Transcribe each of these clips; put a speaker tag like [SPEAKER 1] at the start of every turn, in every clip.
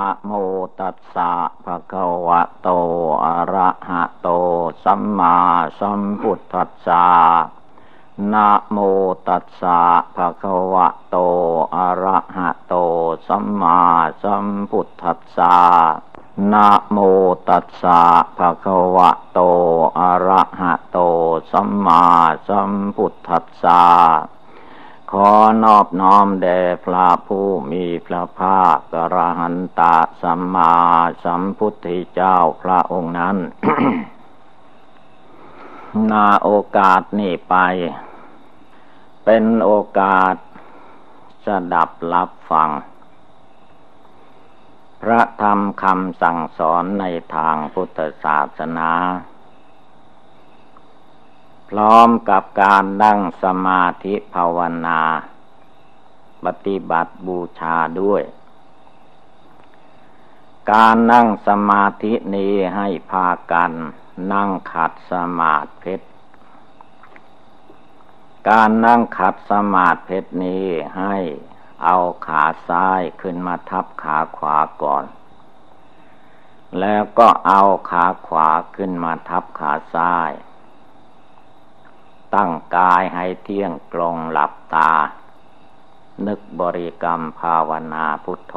[SPEAKER 1] อะโมตัสสะภะคะวะโต อะระหะโต สัมมาสัมพุทธัสสะนะโมตัสสะภะคะวะโต อะระหะโต สัมมาสัมพุทธัสสะนะโมตัสสะภะคะวะโต อะระหะโต สัมมาสัมพุทธัสสะ ขอนอบน้อมแด่พระผู้มีพระภาคกระหันตะสัมมาสัมพุทธเจ้าพระองค์นั้น นาโอกาสนี้ไป เป็นโอกาสสดับรับฟัง พระธรรมคำสั่งสอนในทางพุทธศาสนา พร้อมกับการนั่งสมาธิภาวนา ปฏิบัติบูชาด้วย การนั่งสมาธินี้ให้พากันนั่งขัดสมาธิการนั่งขัดสมาธินี้ให้เอาขาซ้ายขึ้นมาทับขาขวาก่อน แล้วก็เอาขาขวาขึ้นมาทับขาซ้าย ตั้งกายให้เที่ยงตรงหลับตา นึกบริกรรมภาวนาพุทโธ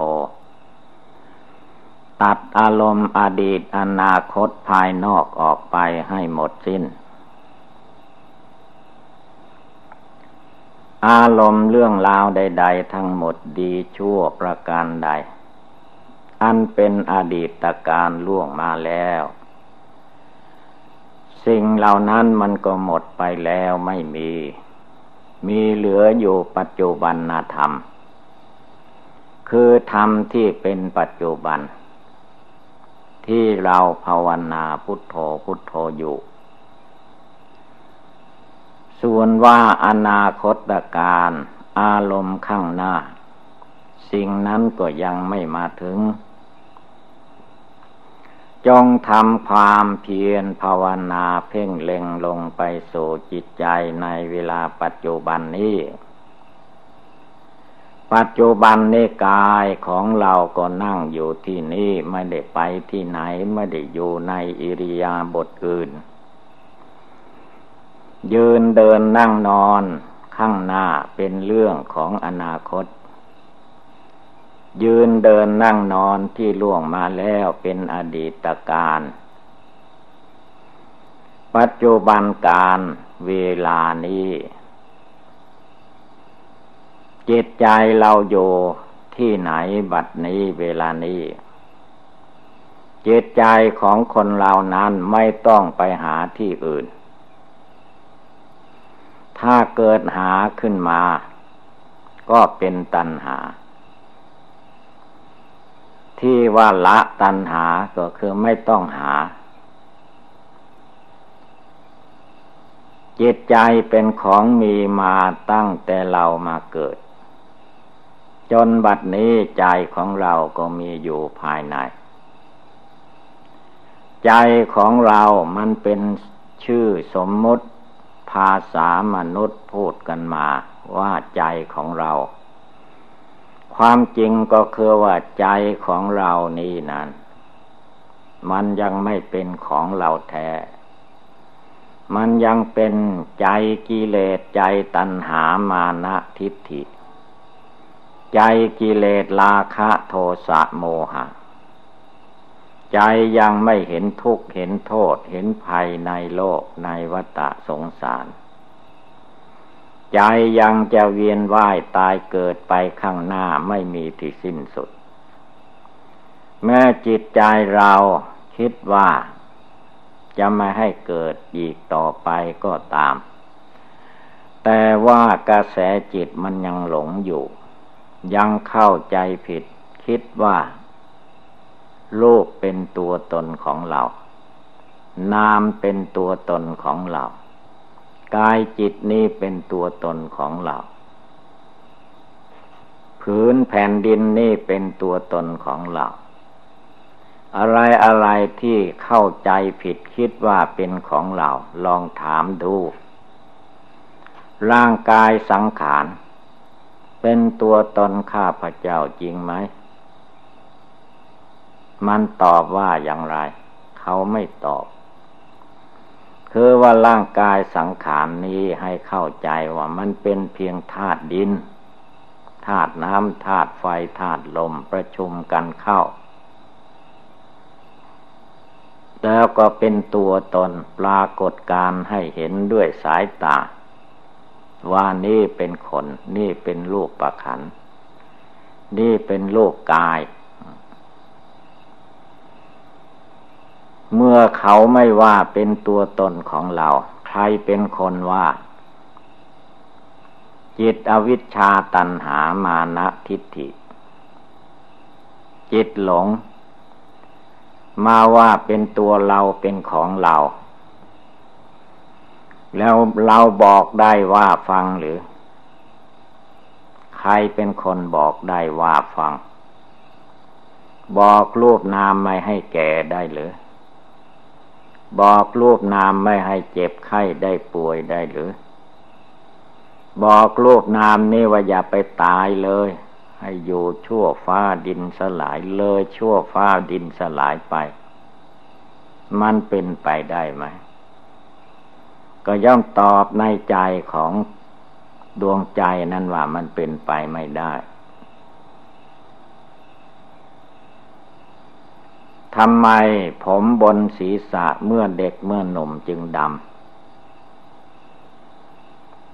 [SPEAKER 1] ตัดอารมณ์อดีตอนาคตภายนอกออกไปให้หมดสิ้น อารมณ์เรื่องราวใด ๆ ทั้งหมดดีชั่วประการใด อันเป็นอดีตการล่วงมาแล้ว สิ่งเหล่านั้นมันก็หมดไปแล้วไม่มี มีเหลืออยู่ปัจจุบันธรรม คือธรรมที่เป็นปัจจุบัน ที่เราภาวนาพุทโธพุทโธอยู่ ส่วนว่าอนาคตการอารมณ์ข้างหน้า สิ่งนั้นก็ยังไม่มาถึง จงทำความเพียรภาวนาเพ่งเล็งลงไปสู่จิตใจในเวลาปัจจุบันนี้ ปัจจุบันนี้กายของเราก็นั่งอยู่ที่นี่ไม่ได้ไปที่ไหนไม่ได้อยู่ในอิริยาบถอื่น ยืนเดินนั่งนอนข้างหน้าเป็นเรื่องของอนาคต ยืนเดินนั่งนอนที่ล่วงมาแล้วเป็นอดีตการ ปัจจุบันการเวลานี้ จิตใจเราอยู่ที่ไหนบัดนี้เวลานี้จิตใจของคนเรานั้นไม่ต้องไปหาที่อื่น ถ้าเกิดหาขึ้นมา ก็เป็นตัณหา ที่ว่าละตัณหาก็คือไม่ต้องหา จิตใจเป็นของมีมาตั้งแต่เรามาเกิด จนบัดนี้ใจของเราก็มีอยู่ภายใน ใจของเรามันเป็นชื่อสมมุติภาษามนุษย์พูดกันมาว่าใจของเรา ความจริงก็คือว่าใจของเรานี่นั้น มันยังไม่เป็นของเราแท้ มันยังเป็นใจกิเลสใจตัณหามานะทิฏฐิ ใจกิเลสราคะโทสะโมหะ ใจยังไม่เห็นทุกข์เห็นโทษเห็นภัยในโลกในวัฏสงสาร ใจยังจะเวียนว่ายตายเกิดไปข้างหน้าไม่มีที่สิ้นสุด แม้จิตใจเราคิดว่าจะไม่ให้เกิดอีกต่อไปก็ตาม แต่ว่ากระแสจิตมันยังหลงอยู่ ยังเข้าใจผิด คิดว่า โลกเป็นตัวตนของเรา นามเป็นตัวตนของเรา กายจิตนี้เป็นตัวตนของเราผืนแผ่นดินนี่เป็นตัวตนของเราอะไรอะไรที่เข้าใจผิดคิดว่าเป็นของเรา ลองถามดู ร่างกายสังขาร เป็นตัวตนข้าพเจ้าจริงไหม มันตอบว่าอย่างไร เขาไม่ตอบ คือว่าร่างกายสังขารนี้ให้เข้าใจว่ามันเป็นเพียงธาตุดินธาตุน้ำธาตุไฟธาตุลมประชุมกันเข้า แล้วก็เป็นตัวตนปรากฏการให้เห็นด้วยสายตา ว่านี่เป็นคน นี่เป็นรูปประขัน นี่เป็นโลกกาย เมื่อเขาไม่ว่าเป็นตัวตนของเรา ใครเป็นคนว่า จิตอวิชชาตันหามานะทิฏฐิ จิตหลง มาว่าเป็นตัวเราเป็นของเรา แล้วเราบอกได้ว่าฟังหรือ ใครเป็นคนบอกได้ว่าฟัง บอกรูปนามไม่ให้แก่ได้หรือ บอกรูปนามไม่ให้เจ็บไข้ได้ป่วยได้หรือ บอกรูปนามนี่ว่าอย่าไปตายเลย ให้อยู่ชั่วฟ้าดินสลายเลยชั่วฟ้าดินสลายไป มันเป็นไปได้ไหม ก็ย่อมตอบในใจของดวงใจนั้นว่ามันเป็นไปไม่ได้ ทำไมผมบนศีรษะเมื่อเด็กเมื่อหนุ่มจึงดำ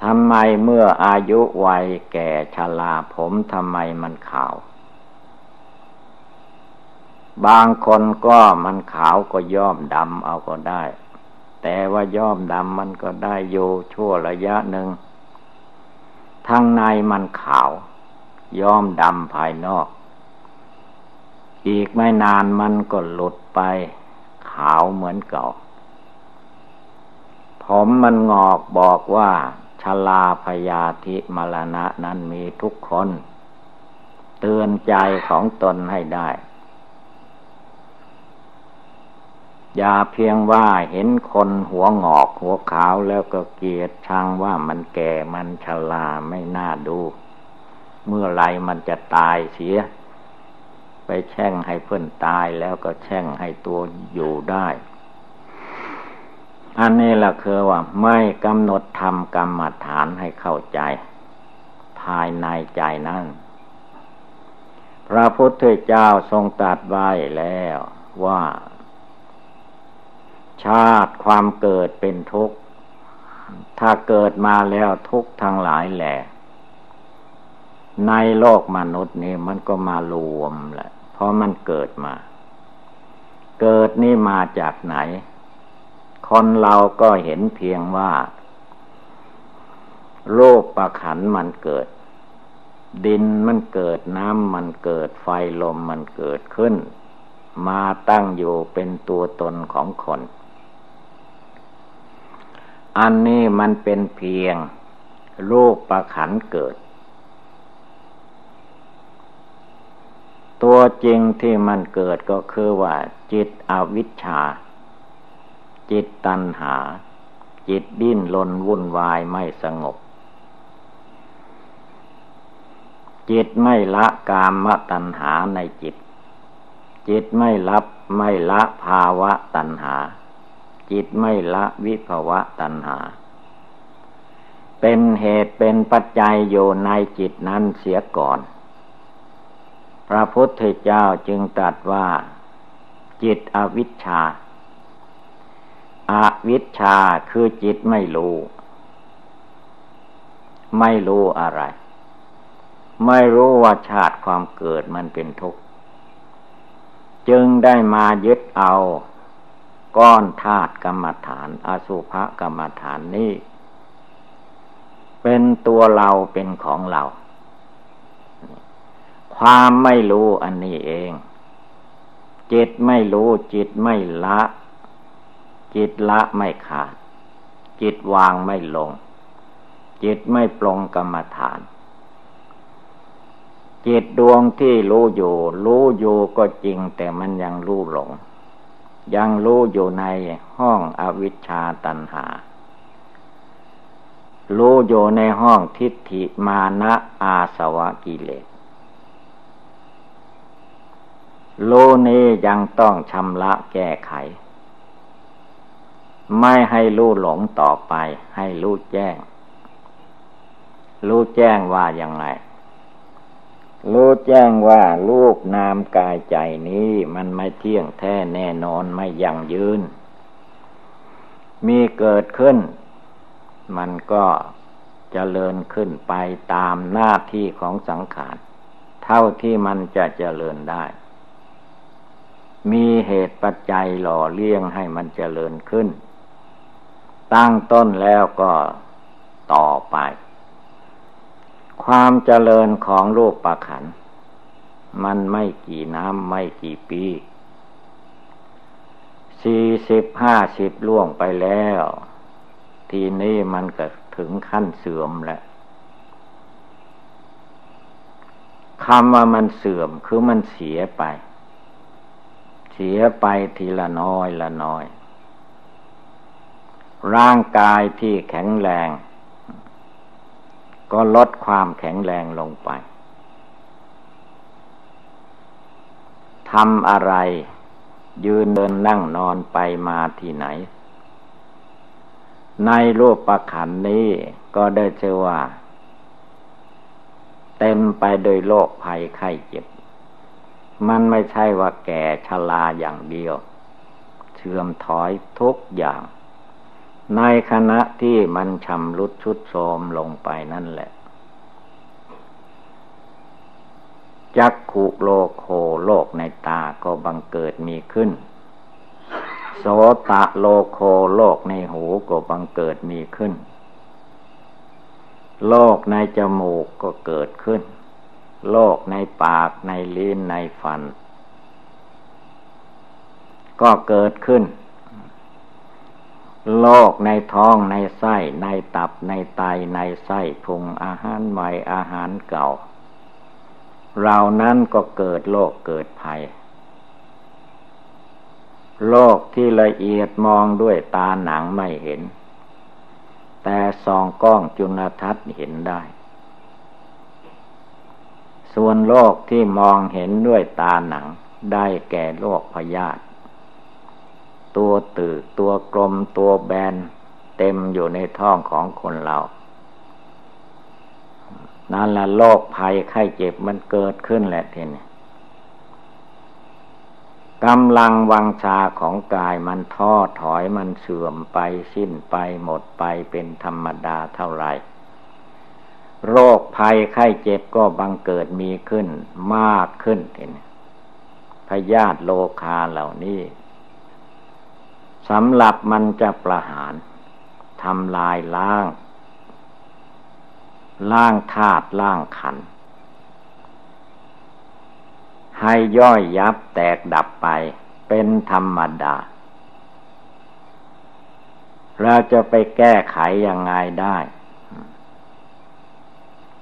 [SPEAKER 1] ทำไมเมื่ออายุวัยแก่ชราผมทำไมมันขาว บางคนก็มันขาวก็ย่อมดำเอาก็ได้ แต่ว่าย่อมดำมันก็ได้อยู่ชั่วระยะหนึ่งทางในมันขาว ย่อมดำภายนอก อีกไม่นานมันก็หลุดไป ขาวเหมือนเก่า ผมมันงอกบอกว่าชลาพยาธิมรณะนั้นมีทุกคน เตือนใจของตนให้ได้ อย่าเพียงว่าเห็นคนหัวงอกหัวขาวแล้วก็เกลียดชังว่ามันแก่มันชราไม่น่าดู เมื่อไรมันจะตายเสีย ไปแช่งให้เพื่อนตายแล้วก็แช่งให้ตัวอยู่ได้ อันนี้แหละคือว่า ไม่กำหนดทำกรรมฐานให้เข้าใจ ภายในใจนั้น พระพุทธเจ้าทรงตรัสไว้แล้วว่า ชาติความเกิดเป็นทุกข์ ถ้าเกิดมาแล้วทุกข์ทั้งหลายแหละในโลกมนุษย์นี่มันก็มารวมแหละ ราะมันเกิดมา เกิดนี่มาจากไหน คนเราก็เห็นเพียงว่า โลกประขันมันเกิด ดินมันเกิดน้ำมันเกิดไฟลมมันเกิดขึ้น มาตั้งอยู่เป็นตัวตนของคน อันนี้มันเป็นเพียงโลกประขันเกิด ตัวจริงที่มันเกิดก็คือว่า จิตอวิชชา จิตตัณหา จิตดิ้นรนวุ่นวายไม่สงบ จิตไม่ละกามตัณหาในจิต จิตไม่รับไม่ละภาวะตัณหา จิตไม่ละวิภาวะตัณหา เป็นเหตุเป็นปัจจัยอยู่ในจิตนั้นเสียก่อน พระพุทธเจ้าจึงตรัสว่า จิตอวิชชาอาวิชชาคือจิตไม่รู้ ไม่รู้อะไร ไม่รู้ว่าชาติความเกิดมันเป็นทุกข์จึงได้มายึดเอา ก้อนธาตุกรรมฐาน อสุภกรรมฐานนี้ เป็นตัวเราเป็นของเรา ความไม่รู้อันนี้เอง จิตไม่รู้จิตไม่ละ จิตละไม่ขาด จิตวางไม่ลง จิตไม่ปลงกรรมฐาน จิตดวงที่รู้อยู่ รู้อยู่ก็จริงแต่มันยังรู้หลง ยังรู้อยู่ในห้องอวิชชาตันหารู้อยู่ในห้องทิฏฐิมานะอาสวะกิเลส รู้นี้ยังต้องชำระแก้ไข ไม่ให้รู้หลงต่อไป ให้รู้แจ้ง รู้แจ้งว่าอย่างไรรู้แจ้งว่ารูปนามกายใจนี้มันไม่เที่ยงแท้แน่นอนไม่ยั่งยืน มีเกิดขึ้น มันก็จเจริญขึ้นไปตามหน้าที่ของสังขาร เท่าที่มันจะเจริญได้ มีเหตุปัจจัยหล่อเลี้ยงให้มันเจริญขึ้น ตั้งต้นแล้วก็ต่อไป ความเจริญของรูปประขัน มันไม่กี่น้ำไม่กี่ปีสี่สิบห้าสิบล่วงไปแล้ว ทีนี้มันก็ถึงขั้นเสื่อมแล้วคำว่ามันเสื่อมคือมันเสียไป สียไปทีละน้อยละน้อย ร่างกายที่แข็งแรง ก็ลดความแข็งแรงลงไปทำอะไร ยืนเดินนั่งนอนไปมาที่ไหน ในรูปประขันนี้ก็ได้เชื่อว่า เต็มไปโดยโรคภัยไข้เจ็บ มันไม่ใช่ว่าแก่ชราอย่างเดียว เชื่อมถอยทุกอย่าง ในขณะที่มันชำรุดชุดโทมลงไปนั่นแหละจักขุโลโคโลกในตาก็บังเกิดมีขึ้น โสตะโลโคโลกในหูก็บังเกิดมีขึ้น โลกในจมูกก็เกิดขึ้น โลกในปากในลิ้นในฟัน ก็เกิดขึ้นโลกในท้องในไส้ในตับในไตในไส้พุงอาหารใหม่อาหารเก่า เรานั้นก็เกิดโลกเกิดภัยโลกที่ละเอียดมองด้วยตาหนังไม่เห็น แต่ส่องกล้องจุลทรรศน์เห็นได้ ส่วนโลกที่มองเห็นด้วยตาหนัง ได้แก่โลกพยาธิตัวตือตัวกลมตัวแบน เต็มอยู่ในท้องของคนเรา นั่นละโรคภัยไข้เจ็บมันเกิดขึ้นแหละทีนี้กำลังวังชาของกายมันท้อถอยมันเสื่อมไปสิ้นไปหมดไปเป็นธรรมดาเท่าไร โรคภัยไข้เจ็บก็บังเกิดมีขึ้นมากขึ้นทีนี้พยาธิโลคาเหล่านี้สำหรับมันจะประหารทำลายล้างล้างธาตุล้างขัน ให้ย่อยยับแตกดับไปเป็นธรรมดา เราจะไปแก้ไขยังไงได้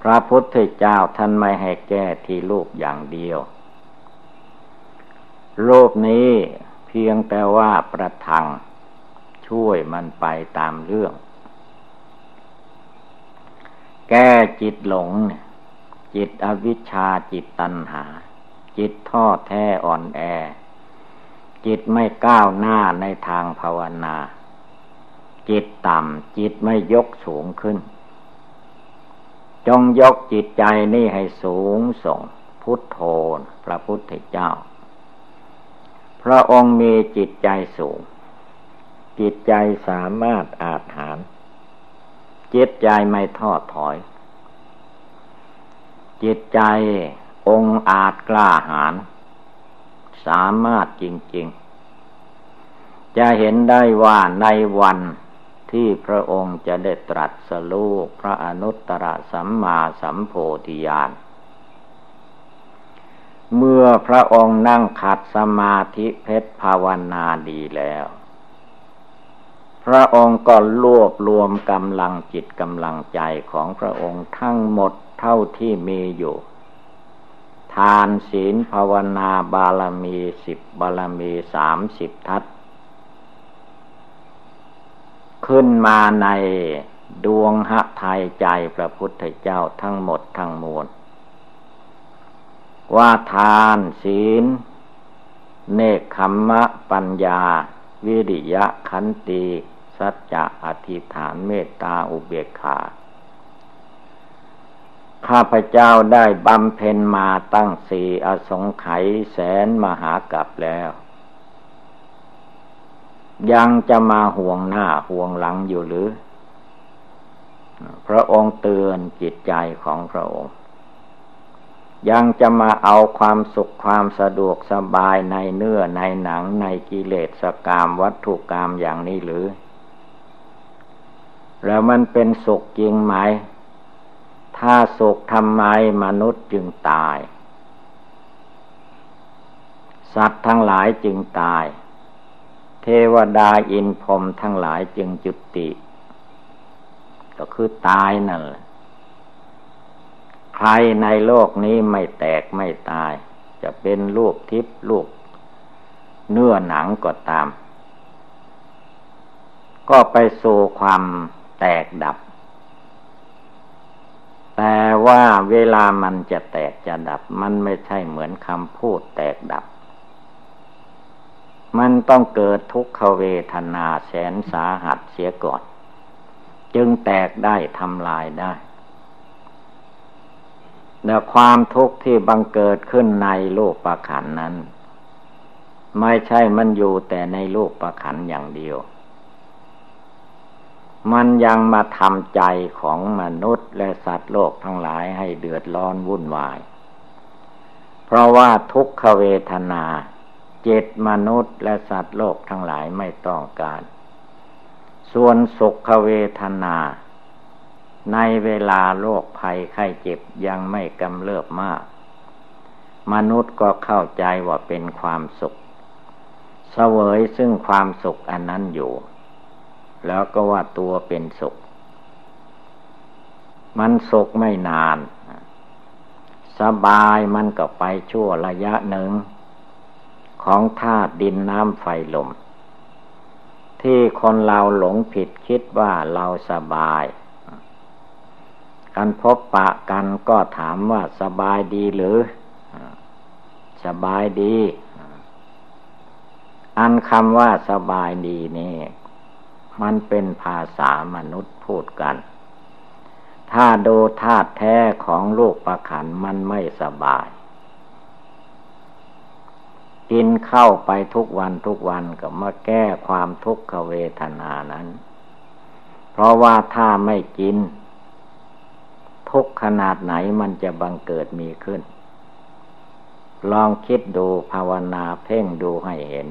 [SPEAKER 1] พระพุทธเจ้าท่านไม่ให้แก้ที่รูปอย่างเดียวรูปนี้เพียงแต่ว่าประทัง ช่วยมันไปตามเรื่อง แก้จิตหลง จิตอวิชชาจิตตัณหา จิตท้อแท้อ่อนแอ จิตไม่ก้าวหน้าในทางภาวนา จิตต่ำจิตไม่ยกสูงขึ้น จงยกจิตใจนี่ให้สูงส่ง พุทโธพระพุทธเจ้า พระองค์มีจิตใจสูง จิตใจสามารถอาจหาร จิตใจไม่ทอดถอย จิตใจองอาจกล้าหาญสามารถจริง ๆ จะเห็นได้ว่าในวัน ที่พระองค์จะได้ตรัสรู้พระอนุตตรสัมมาสัมโพธิญาณเมื่อพระองค์นั่งขัดสมาธิเพชรภาวนาดีแล้ว พระองค์ก็รวบรวมกำลังจิตกำลังใจของพระองค์ทั้งหมดเท่าที่มีอยู่ ทานศีลภาวนาบารมีสิบบารมีสามสิบทัศ ขึ้นมาในดวงหะไทยใจพระพุทธเจ้าทั้งหมดทั้งมวลว่าทานศีล เนคขมมะปัญญา วิริยะขันติ สัจจะอธิษฐานเมตตาอุเบกขาข้าพเจ้าได้บำเพ็ญมาตั้งสี่อสงไขยแสนมหากับแล้ว ยังจะมาห่วงหน้าห่วงหลังอยู่หรือ พระองค์เตือนจิตใจของพระองค์ ยังจะมาเอาความสุขความสะดวกสบายในเนื้อในหนังในกิเลสกรรมวัตถุกรรมอย่างนี้หรือ แล้วมันเป็นสุขจริงไหม ถ้าสุขทำไมมนุษย์จึงตาย สัตว์ทั้งหลายจึงตาย ทวดาอินพรมทั้งหลายจึงจุติ ก็คือตายนั่นแหละใครในโลกนี้ไม่แตกไม่ตาย จะเป็นลูกทิพย์ลูก เนื้อหนังก็ตาม ก็ไปสู่ความแตกดับ แต่ว่าเวลามันจะแตกจะดับ มันไม่ใช่เหมือนคำพูดแตกดับ มันต้องเกิดทุกขเวทนาแสนสาหัสเสียก่อน จึงแตกได้ทำลายได้แต่ความทุกข์ที่บังเกิดขึ้นในโลกประขันนั้น ไม่ใช่มันอยู่แต่ในโลกประขันอย่างเดียว มันยังมาทำใจของมนุษย์และสัตว์โลกทั้งหลายให้เดือดร้อนวุ่นวาย เพราะว่าทุกขเวทนา จตมนุษย์และสัตว์โลกทั้งหลายไม่ต้องการ ส่วนสุขเวทนา ในเวลาโรคภัยไข้เจ็บยังไม่กำเริบมาก มนุษย์ก็เข้าใจว่าเป็นความสุขเสวยซึ่งความสุขอันนั้นอยู่ แล้วก็ว่าตัวเป็นสุข มันสุขไม่นาน สบายมันก็ไปชั่วระยะหนึ่ง ของธาตุดินน้ำไฟลม ที่คนเราหลงผิดคิดว่าเราสบายกันพบปะกันก็ถามว่าสบายดีหรือ สบายดี อันคำว่าสบายดีนี่ มันเป็นภาษามนุษย์พูดกัน ถ้าดูธาตุแท้ของลูกประขันมันไม่สบาย กินเข้าไปทุกวันทุกวันก็มาแก้ความทุกขเวทนานั้น เพราะว่าถ้าไม่กิน ทุกขนาดไหนมันจะบังเกิดมีขึ้น ลองคิดดูภาวนาเพ่งดูให้เห็น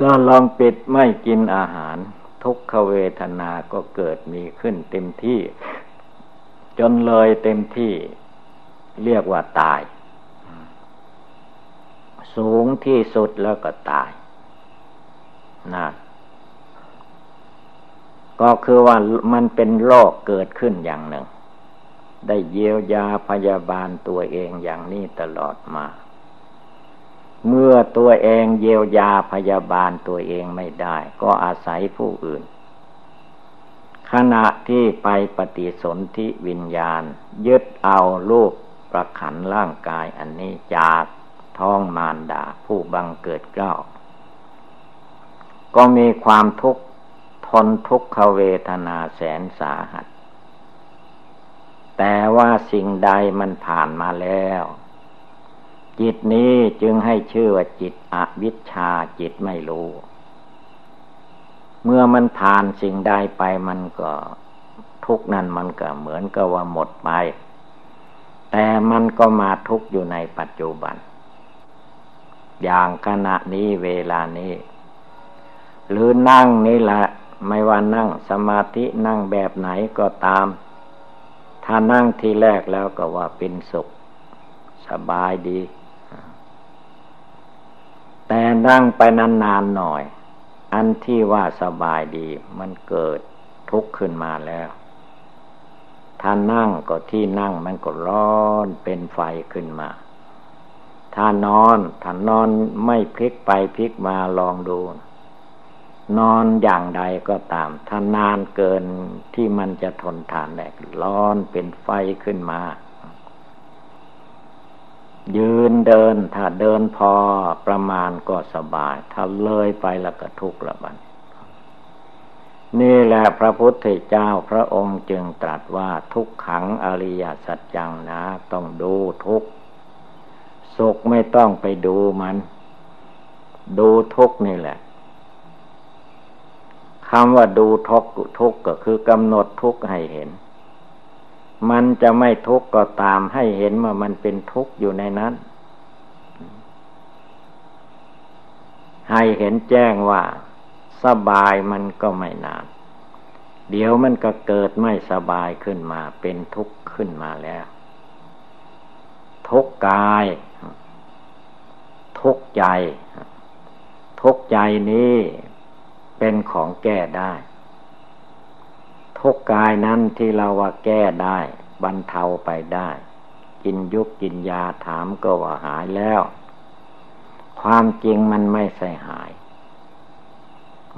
[SPEAKER 1] ก็ลองปิดไม่กินอาหาร ทุกขเวทนาก็เกิดมีขึ้นเต็มที่ จนเลยเต็มที่เรียกว่าตาย สูงที่สุดแล้วก็ตายนะก็คือว่ามันเป็นโรคเกิดขึ้นอย่างหนึ่ง ได้เยียวยาพยาบาลตัวเองอย่างนี้ตลอดมา เมื่อตัวเองเยียวยาพยาบาลตัวเองไม่ได้ ก็อาศัยผู้อื่น ขณะที่ไปปฏิสนธิวิญญาณ ยึดเอารูปประขันร่างกายอันนี้จาก ท้องมารดาผู้บังเกิดเกล้า ก็มีความทุกข์ทนทุกขเวทนาแสนสาหัส แต่ว่าสิ่งใดมันผ่านมาแล้ว จิตนี้จึงให้ชื่อว่าจิตอวิชชาจิตไม่รู้ เมื่อมันผ่านสิ่งใดไปมันก็ทุกนั้นมันก็เหมือนกับว่าหมดไป แต่มันก็มาทุกอยู่ในปัจจุบัน อย่างขณะนี้เวลานี้ หรือนั่งนี่แหละ ไม่ว่านั่งสมาธินั่งแบบไหนก็ตาม ถ้านั่งทีแรกแล้วก็ว่าเป็นสุข สบายดี แต่นั่งไปนานๆหน่อย อันที่ว่าสบายดีมันเกิดทุกข์ขึ้นมาแล้วถ้านั่งก็ที่นั่งมันก็ร้อนเป็นไฟขึ้นมา ถ้านอนถ้านอนไม่พลิกไปพลิกมาลองดู นอนอย่างใดก็ตาม ถ้านานเกินที่มันจะทนทานได้ร้อนเป็นไฟขึ้นมา ยืนเดินถ้าเดินพอประมาณก็สบาย ถ้าเลยไปแล้วก็ทุกข์ละบันนี่แหละพระพุทธเจ้าพระองค์จึงตรัสว่าทุกขังอริยสัจจังนะ ต้องดูทุก สุขไม่ต้องไปดูมัน ดูทุกนี่แหละคำว่าดูทุกทุกก็คือกำหนดทุกให้เห็น มันจะไม่ทุกข์ก็ตามให้เห็นว่ามันเป็นทุกข์อยู่ในนั้น ให้เห็นแจ้งว่า สบายมันก็ไม่นาน เดี๋ยวมันก็เกิดไม่สบายขึ้นมาเป็นทุกข์ขึ้นมาแล้ว ทุกกาย ทุกใจ ทุกใจนี้เป็นของแก้ได้ ทุกกายนั้นที่เราว่าแก้ได้บรรเทาไปได้ กินยุกกินยาถามก็ว่าหายแล้ว ความจริงมันไม่ใช่หาย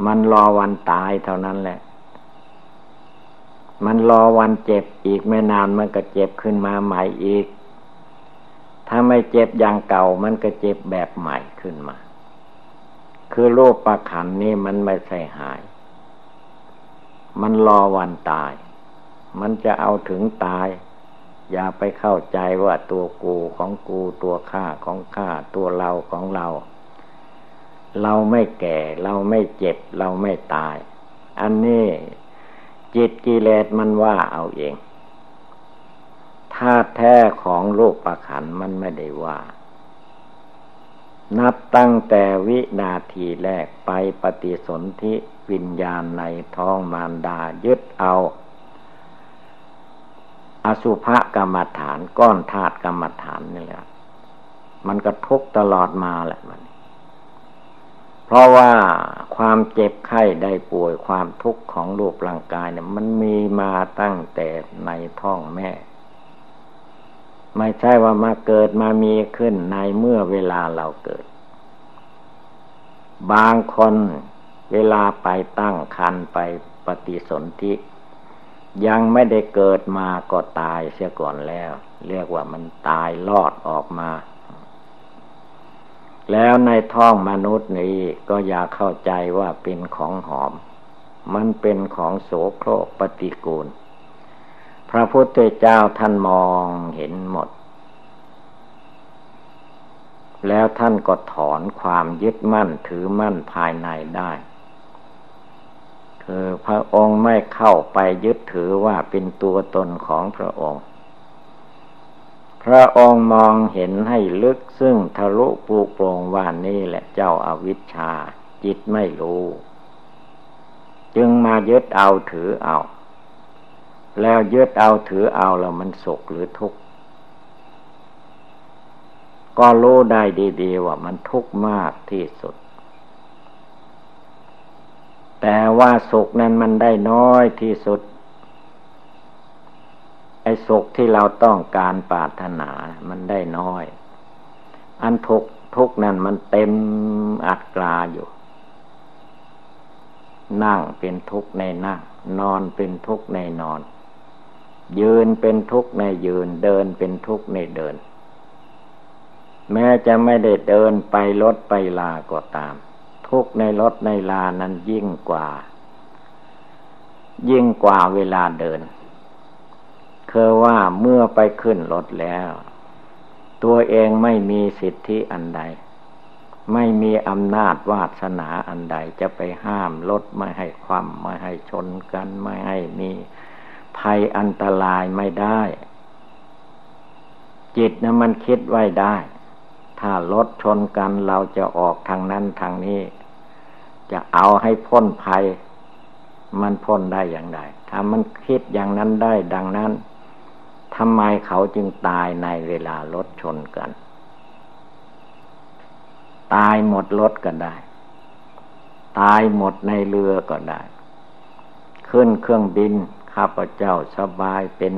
[SPEAKER 1] มันรอวันตายเท่านั้นแหละ มันรอวันเจ็บอีกไม่นานมันก็เจ็บขึ้นมาใหม่อีก ถ้าไม่เจ็บอย่างเก่ามันก็เจ็บแบบใหม่ขึ้นมา คือโรคประขันนี่มันไม่ใช่หาย มันรอวันตาย มันจะเอาถึงตาย อย่าไปเข้าใจว่าตัวกูของกูตัวข้าของข้าตัวเราของเรา เราไม่แก่ เราไม่เจ็บ เราไม่ตาย อันนี้จิตกิเลสมันว่าเอาเอง ธาตุแท้ของโลกประขันมันไม่ได้ว่า นับตั้งแต่วินาทีแรกไปปฏิสนธิวิญญาณในท้องมารดายึดเอา อสุภกรรมฐานก้อนธาตุกรรมฐานนี่แหละ มันก็ทุกตลอดมาแหละมันเพราะว่าความเจ็บไข้ได้ป่วยความทุกข์ของรูปร่างกายเนี่ยมันมีมาตั้งแต่ในท้องแม่ ไม่ใช่ว่ามาเกิดมามีขึ้นในเมื่อเวลาเราเกิด บางคนเวลาไปตั้งคันไปปฏิสนธิยังไม่ได้เกิดมาก็ตายเสียก่อนแล้ว เรียกว่ามันตายลอดออกมา แล้วในท้องมนุษย์นี้ก็อย่าเข้าใจว่าเป็นของหอม มันเป็นของโสโครกปฏิกูล พระพุทธเจ้าท่านมองเห็นหมด แล้วท่านก็ถอนความยึดมั่นถือมั่นภายในได้ คือพระองค์ไม่เข้าไปยึดถือว่าเป็นตัวตนของพระองค์ พระองค์มองเห็นให้ลึกซึ่งทะลุปูโปรงว่านี่แหละเจ้าอาวิชชา จิตไม่รู้ จึงมายึดเอาถือเอา แล้วยึดเอาถือเอาแล้วมันสุขหรือทุกข์ก็รู้ได้ดีๆว่ามันทุกข์มากที่สุด แต่ว่าสุขนั้นมันได้น้อยที่สุด ไอ้สุขที่เราต้องการปรารถนา มันได้น้อย อันทุกทุกนั้นมันเต็มอัดกลาอยู่ นั่งเป็นทุกข์ในนั่ง นอนเป็นทุกข์ในนอน ยืนเป็นทุกข์ในยืน เดินเป็นทุกข์ในเดิน แม้จะไม่ได้เดินไปรถไปลาก็ตาม ทุกข์ในรถในลานั้นยิ่งกว่า ยิ่งกว่าเวลาเดินคือว่าเมื่อไปขึ้นรถแล้ว ตัวเองไม่มีสิทธิอันใด ไม่มีอำนาจวาสนาอันใดจะไปห้ามรถไม่ให้ความไม่ให้ชนกันไม่ให้มี ภัยอันตรายไม่ได้ จิตนะมันคิดไว้ได้ ถ้ารถชนกันเราจะออกทางนั้นทางนี้ จะเอาให้พ้นภัย มันพ้นได้อย่างไรถ้ามันคิดอย่างนั้นได้ดังนั้นทำไมเขาจึงตายในเวลารถชนกัน ตายหมดรถก็ได้ ตายหมดในเรือก็ได้ ขึ้นเครื่องบิน ข้าพเจ้าสบายเป็น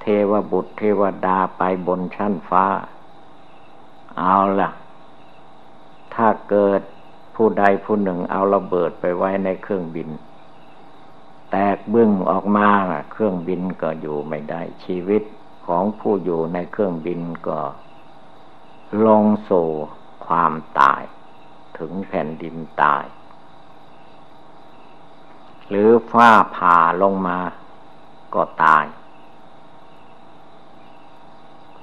[SPEAKER 1] เทวบุตรเทวดาไปบนชั้นฟ้า เอาล่ะ ถ้าเกิดผู้ใดผู้หนึ่งเอาระเบิดไปไว้ในเครื่องบิน แตกบึ้งออกมาเครื่องบินก็อยู่ไม่ได้ ชีวิตของผู้อยู่ในเครื่องบินก็ ลงสู่ความตาย ถึงแผ่นดินตาย หรือฟ้าผ่าลงมาก็ตาย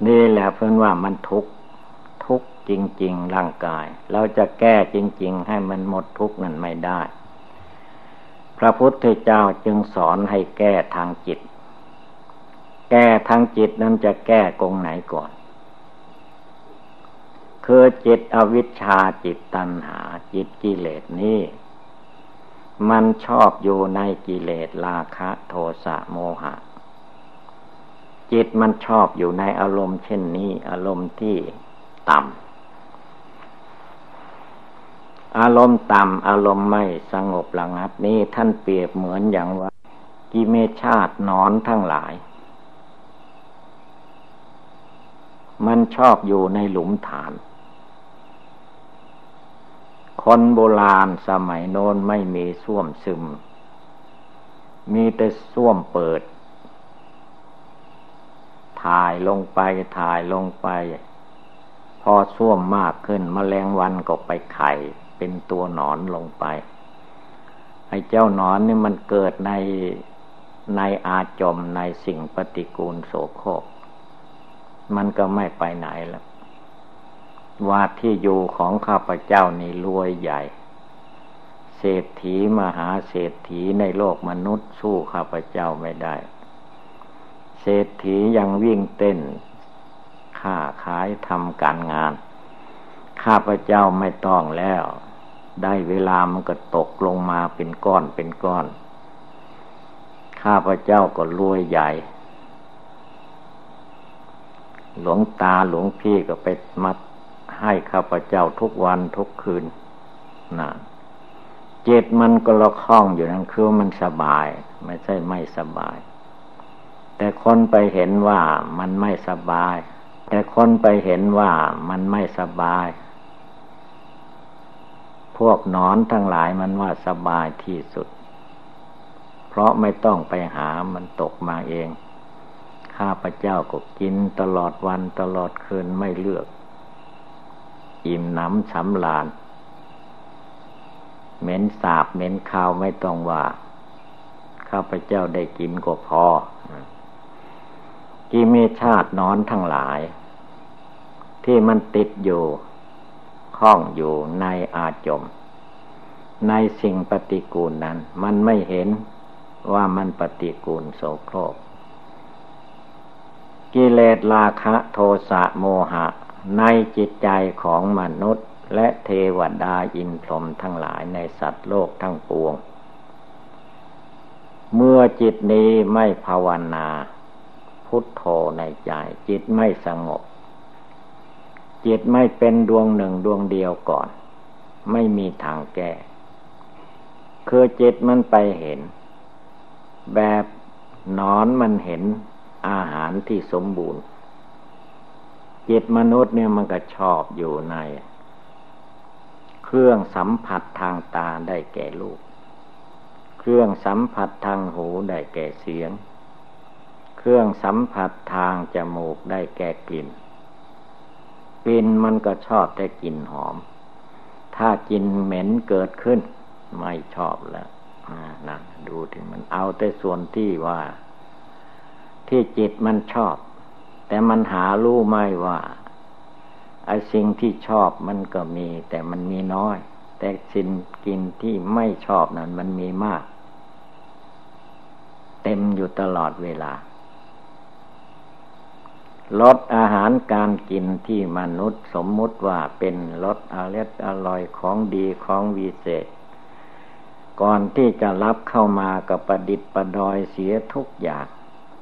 [SPEAKER 1] นี่แหละเพื่อนว่ามันทุกข์ทุกข์จริง ๆ ร่างกาย เราจะแก้จริง ๆ ให้มันหมดทุกข์นั้นไม่ได้ พระพุทธเจ้าจึงสอนให้แก้ทางจิต แก้ทางจิตนั้นจะแก้กงไหนก่อนคือจิตอวิชชาจิตตัณหา จิตกิเลสนี้ มันชอบอยู่ในกิเลสราคะโทสะโมหะ จิตมันชอบอยู่ในอารมณ์เช่นนี้ อารมณ์ที่ต่ำอารมณ์ต่ำอารมณ์ไม่สงบระงับนี้ท่านเปรียบเหมือนอย่างว่า กิเมชาตินอนทั้งหลาย มันชอบอยู่ในหลุมฐาน คนโบราณสมัยโน้นไม่มีส้วมซึม มีแต่ส้วมเปิด ถ่ายลงไปถ่ายลงไป พอส้วมมากขึ้นมแมลงวันก็ไปไข่เป็นตัวหนอนลงไป ไอ้เจ้าหนอนนี่มันเกิดในในอาจมในสิ่งปฏิกูลโสโครกมันก็ไม่ไปไหนแล้ว ว่าที่อยู่ของข้าพเจ้านี่รวยใหญ่ เศรษฐีมหาเศรษฐีในโลกมนุษย์สู้ข้าพเจ้าไม่ได้ เศรษฐียังวิ่งเต้นค้าขายทำการงาน ข้าพเจ้าไม่ต้องแล้ว ได้เวลามันก็ตกลงมาเป็นก้อนเป็นก้อน ข้าพเจ้าก็รวยใหญ่หลวงตาหลวงพี่ก็ไปมัด ให้ข้าพเจ้าทุกวันทุกคืนนะจิตมันก็ละคล้องอยู่นั่นคือมันสบาย ไม่ใช่ไม่สบาย แต่คนไปเห็นว่ามันไม่สบาย แต่คนไปเห็นว่ามันไม่สบาย พวกนอนทั้งหลายมันว่าสบายที่สุด เพราะไม่ต้องไปหามันตกมาเอง ข้าพเจ้าก็กินตลอดวันตลอดคืนไม่เลือก อิ่มหนำสำลานเหม็นสาบเหม็นข้าวไม่ต้องว่า ข้าพเจ้าได้กินก็พอกิเมชาตินอนทั้งหลาย ที่มันติดอยู่คล้องอยู่ในอาจม ในสิ่งปฏิกูลนั้น มันไม่เห็นว่ามันปฏิกูลโสโครก กิเลสราคะโทสะโมหะ ในจิตใจของมนุษย์ และเทวดาอินพรหมทั้งหลายในสัตว์โลกทั้งปวง เมื่อจิตนี้ไม่ภาวนา พุทโธในใจ จิตไม่สงบ จิตไม่เป็นดวงหนึ่งดวงเดียวก่อน ไม่มีทางแก้คือจิตมันไปเห็น แบบนอนมันเห็นอาหารที่สมบูรณ์ จิตมนุษย์เนี่ยมันก็ชอบอยู่ใน เครื่องสัมผัสทางตาได้แก่รูป เครื่องสัมผัสทางหูได้แก่เสียง เครื่องสัมผัสทางจมูกได้แก่กลิ่น กลิ่นมันก็ชอบแต่กลิ่นหอม ถ้ากลิ่นเหม็นเกิดขึ้น ไม่ชอบแล้วนะดูถึงมันเอาแต่ส่วนที่ว่า ที่จิตมันชอบ แต่มันหารู้ไม่ว่าไอ้สิ่งที่ชอบมันก็มี แต่มันมีน้อย แต่สิ่งกินที่ไม่ชอบนั้นมันมีมาก เต็มอยู่ตลอดเวลา ลดอาหารการกินที่มนุษย์สมมุติว่าเป็นรสอร่อยอร่อยของดีของวิเศษ ก่อนที่จะรับเข้ามากับประดิษฐ์ประดอยเสียทุกอย่าง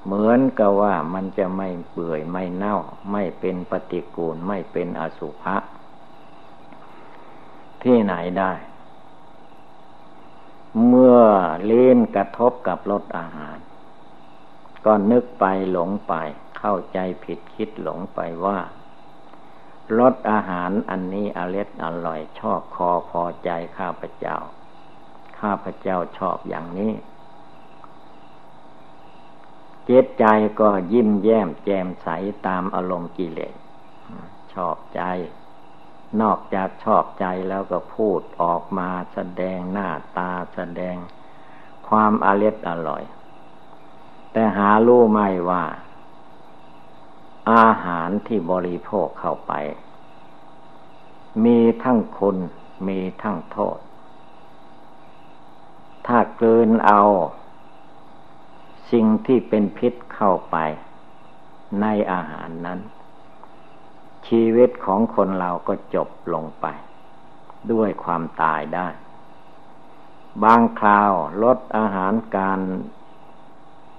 [SPEAKER 1] เหมือนกับว่ามันจะไม่เปื่อยไม่เน่า ไม่เป็นปฏิกูลไม่เป็นอสุภะที่ไหนได้ เมื่อเล่นกระทบกับรสอาหาร ก็นึกไปหลงไป เข้าใจผิดคิดหลงไปว่ารสอาหารอันนี้อร่อยอร่อยชอบคอพอใจข้าพเจ้า ข้าพเจ้าชอบอย่างนี้ จิตใจก็ยิ้มแย้มแจ่มใสตามอารมณ์กิเลสชอบใจ นอกจากชอบใจแล้วก็พูดออกมาแสดงหน้าตาแสดงความอร็ดอร่อย แต่หารู้ไม่ว่า อาหารที่บริโภคเข้าไป มีทั้งคุณมีทั้งโทษ ถ้าเกลืนเอา สิ่งที่เป็นพิษเข้าไป ในอาหารนั้น ชีวิตของคนเราก็จบลงไป ด้วยความตายได้ บางคราวลดอาหารการ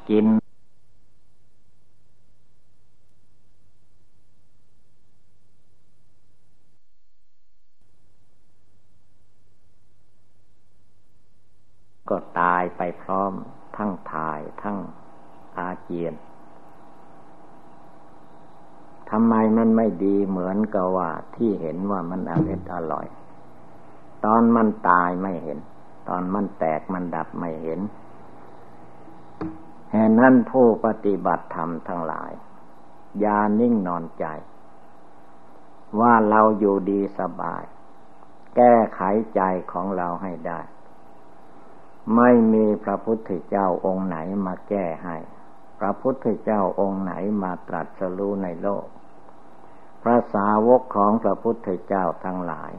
[SPEAKER 1] กิน ก็ตายไปพร้อมทั้งถ่ายทั้งอาเจียนทำไมมันไม่ดีเหมือนกับว่าที่เห็นว่ามันอร่อยอร่อย ตอนมันตายไม่เห็น ตอนมันแตกมันดับไม่เห็นแห่นั้นผู้ปฏิบัติธรรมทั้งหลายยานิ่งนอนใจ ว่าเราอยู่ดีสบาย แก้ไขใจของเราให้ได้ ไม่มีพระพุทธเจ้าองค์ไหนมาแก้ให้ พระพุทธเจ้าองค์ไหนมาตรัสรู้ในโลก พระสาวกของพระพุทธเจ้าทั้งหลาย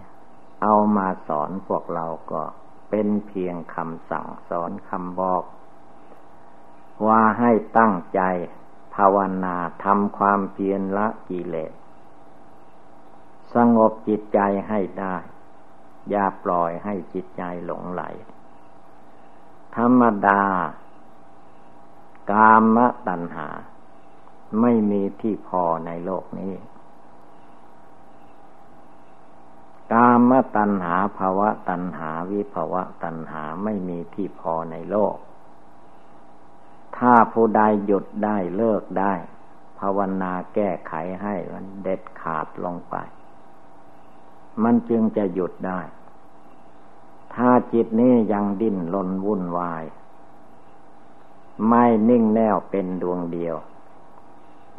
[SPEAKER 1] เอามาสอนพวกเราก็เป็นเพียงคำสั่งสอนคำบอก ว่าให้ตั้งใจภาวนาทำความเพียรละกิเลส สงบจิตใจให้ได้ อย่าปล่อยให้จิตใจหลงไหล ธรรมดา กามตัณหา ไม่มีที่พอในโลกนี้ กามตัณหาภาวะตัณหาวิภาวะตัณหาไม่มีที่พอในโลก ถ้าผู้ใดหยุดได้เลิกได้ ภาวนาแก้ไขให้มันเด็ดขาดลงไป มันจึงจะหยุดได้ ถ้าจิตนี้ยังดิ้นลนวุ่นวาย ไม่นิ่งแน่วเป็นดวงเดียว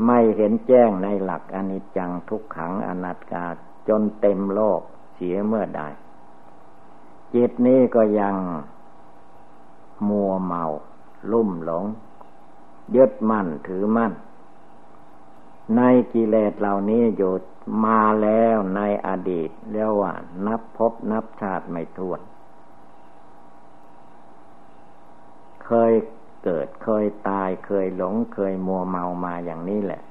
[SPEAKER 1] ไม่เห็นแจ้งในหลักอนิจจังทุกขังอนัตตาจนเต็มโลก สียเมื่อใด จิตนี้ก็ยังมัวเมา ลุ่มหลง ยึดมั่นถือมั่น ในกิเลสเหล่านี้อยู่มาแล้วในอดีตเรียกว่า นับพบนับชาติไม่ถ้วน เคยเกิดเคยตายเคยหลงเคยมัวเมามาอย่างนี้แหละ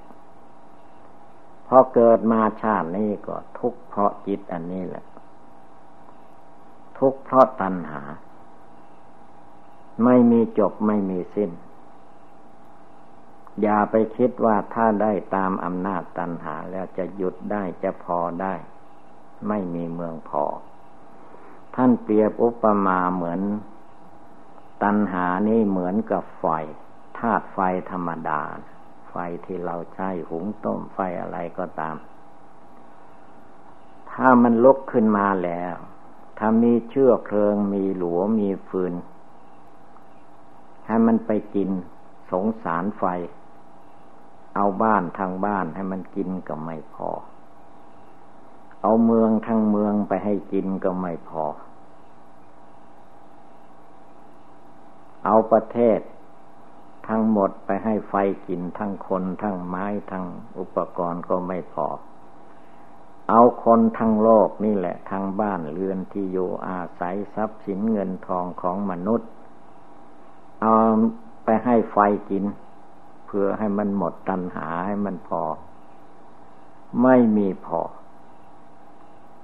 [SPEAKER 1] พอเกิดมาชาตินี้ก็ทุกเพราะจิตอันนี้แหละ ทุกเพราะตัณหา ไม่มีจบไม่มีสิ้น อย่าไปคิดว่าถ้าได้ตามอำนาจตัณหาแล้วจะหยุดได้จะพอได้ ไม่มีเมืองพอ ท่านเปรียบอุปมาเหมือน ตัณหานี่เหมือนกับไฟธาตุไฟธรรมดา ไฟที่เราใช้หุงต้มไฟอะไรก็ตาม ถ้ามันลุกขึ้นมาแล้ว ถ้ามีเชือกเพลิง มีหลัวมีฟืน ให้มันไปกินสงสารไฟ เอาบ้านทางบ้านให้มันกินก็ไม่พอ เอาเมืองทางเมืองไปให้กินก็ไม่พอ เอาประเทศ ทั้งหมดไปให้ไฟกินทั้งคนทั้งไม้ทั้งอุปกรณ์ก็ไม่พอ เอาคนทั้งโลกนี่แหละทั้งบ้านเรือนที่อยู่อาศัยทรัพย์สินเงินทองของมนุษย์ เอาไปให้ไฟกิน เพื่อให้มันหมดตัณหาให้มันพอ ไม่มีพอ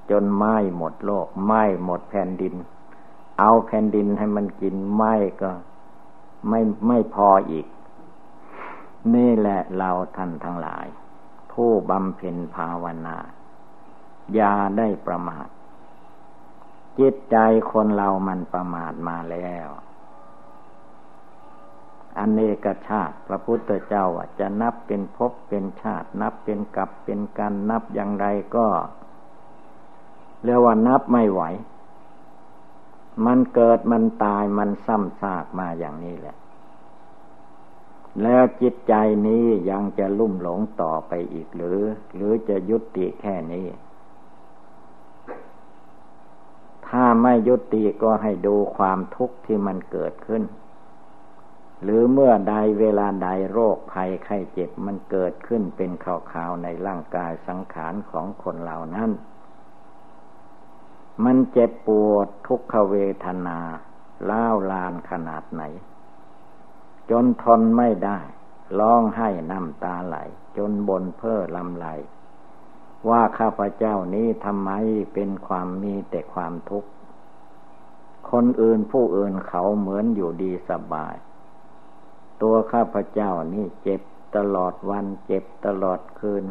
[SPEAKER 1] จนไหม้หมดโลกไหม้หมดแผ่นดิน เอาแผ่นดินให้มันกินไหม้ก็ ไม่ไม่พออีก นี่แหละเราท่านทั้งหลาย ผู้บำเพ็ญภาวนาอย่าได้ประมาท จิตใจคนเรามันประมาทมาแล้วอันเนกชาติพระพุทธเจ้าจะนับเป็นภพเป็นชาติ นับเป็นกับเป็นกันนับอย่างไรก็ เรียกว่านับไม่ไหว มันเกิดมันตายมันซ้ำซากมาอย่างนี้แหละ แล้วจิตใจนี้ยังจะลุ่มหลงต่อไปอีกหรือ หรือจะยุติแค่นี้ ถ้าไม่ยุติก็ให้ดูความทุกข์ที่มันเกิดขึ้น หรือเมื่อใดเวลาใดโรคภัยไข้เจ็บมันเกิดขึ้นเป็นข่าวๆในร่างกายสังขารของคนเหล่านั้น มันเจ็บปวดทุกขเวทนาล้าวลานขนาดไหน จนทนไม่ได้ร้องไห้น้ำตาไหล จนบนเพ้อลำไหล ว่าข้าพเจ้านี้ทำไมเป็นความมีแต่ความทุกข์ คนอื่นผู้อื่นเขาเหมือนอยู่ดีสบาย ตัวข้าพเจ้านี่เจ็บตลอดวันเจ็บตลอดคืน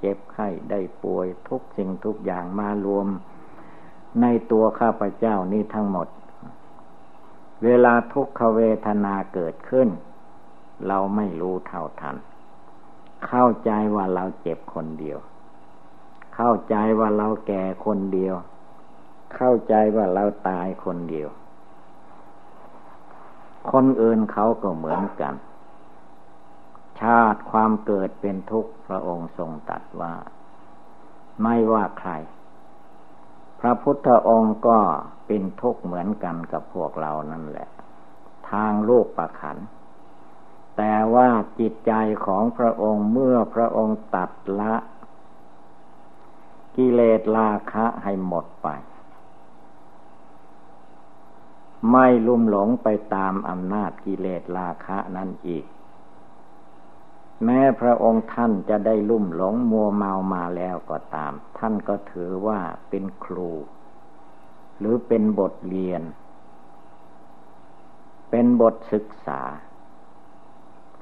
[SPEAKER 1] เจ็บไข้ได้ป่วยทุกสิ่งทุกอย่างมารวม ในตัวข้าพเจ้านี่ทั้งหมด เวลาทุกขเวทนาเกิดขึ้น เราไม่รู้เท่าทัน เข้าใจว่าเราเจ็บคนเดียว เข้าใจว่าเราแก่คนเดียว เข้าใจว่าเราตายคนเดียว คนอื่นเขาก็เหมือนกัน ชาติความเกิดเป็นทุกข์พระองค์ทรงตัดว่า ไม่ว่าใคร พระพุทธองค์ก็เป็นทุกข์เหมือนกันกับพวกเรานั่นแหละ ทางโลกประขัน แต่ว่าจิตใจของพระองค์เมื่อพระองค์ตัดละ กิเลสราคะให้หมดไป ไม่ลุ่มหลงไปตามอำนาจกิเลสราคะนั่นอีก แม้พระองค์ท่านจะได้ลุ่มหลงมัวเมามาแล้วก็ตาม ท่านก็ถือว่าเป็นครู หรือเป็นบทเรียน เป็นบทศึกษา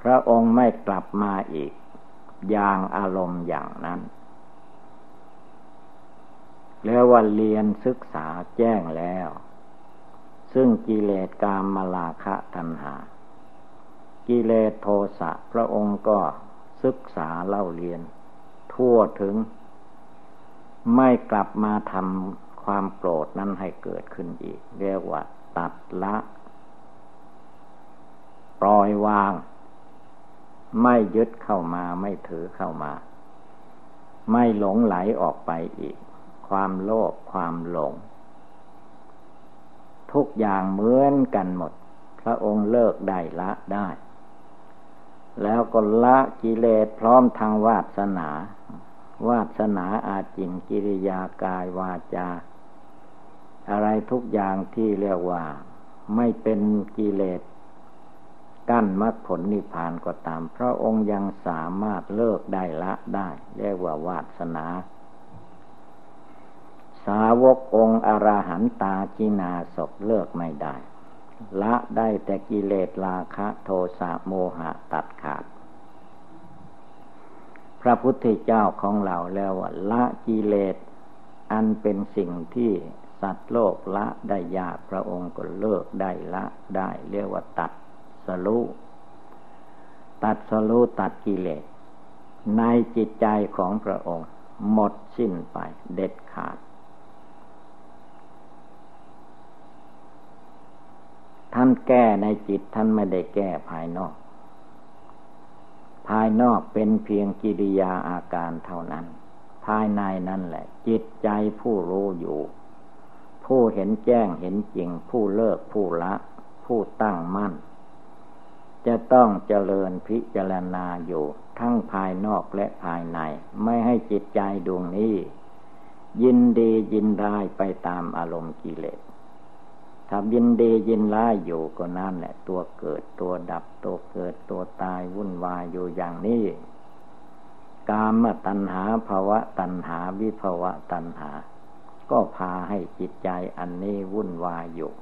[SPEAKER 1] พระองค์ไม่กลับมาอีก อย่างอารมณ์อย่างนั้นแล้วว่าเรียนศึกษาแจ้งแล้ว ซึ่งกิเลสกามมาลาคะทันหา กิเลสโทสะพระองค์ก็ศึกษาเล่าเรียน ทั่วถึง ไม่กลับมาทำความโกรธนั้นให้เกิดขึ้นอีก เรียกว่าตัดละปล่อยวาง ไม่ยึดเข้ามาไม่ถือเข้ามา ไม่หลงไหลออกไปอีก ความโลภความหลง ทุกอย่างเหมือนกันหมด พระองค์เลิกได้ละได้ แล้วก็ละกิเลสพร้อมทางวาสนา วาสนาอาจินกิริยากายวาจา อะไรทุกอย่างที่เรียกว่า ไม่เป็นกิเลสกั้นมรรคผลนิพพานก็ตาม พระองค์ยังสามารถเลิกได้ละได้ เรียกว่าวาสนา สาวกองค์อราหันตาจินาศพเลิกไม่ได้ ละได้แต่กิเลสราคะโทสะโมหะตัดขาด พระพุทธเจ้าของเราแล้วละกิเลส อันเป็นสิ่งที่สัตว์โลกละได้ยากพระองค์ก็เลิกได้ละได้ เรียกว่าตัดสลุตัดสลุตัดกิเลส ในจิตใจของพระองค์ หมดสิ้นไปเด็ดขาด ท่านแก้ในจิตท่านไม่ได้แก้ภายนอก ภายนอกเป็นเพียงกิริยาอาการเท่านั้น ภายในนั่นแหละ จิตใจผู้รู้อยู่ ผู้เห็นแจ้งเห็นจริง ผู้เลิกผู้ละ ผู้ตั้งมั่น จะต้องเจริญพิจารณาอยู่ ทั้งภายนอกและภายใน ไม่ให้จิตใจดวงนี้ ยินดียินร้ายไปตามอารมณ์กิเลส ถ้ายินดียินร้ายอยู่ก็นั่นแหละ ตัวเกิดตัวดับตัวเกิดตัวตายวุ่นวายอยู่อย่างนี้กามตัณหาภาวะตัณหาวิภาวะตัณหา ก็พาให้จิตใจอันนี้วุ่นวายอยู่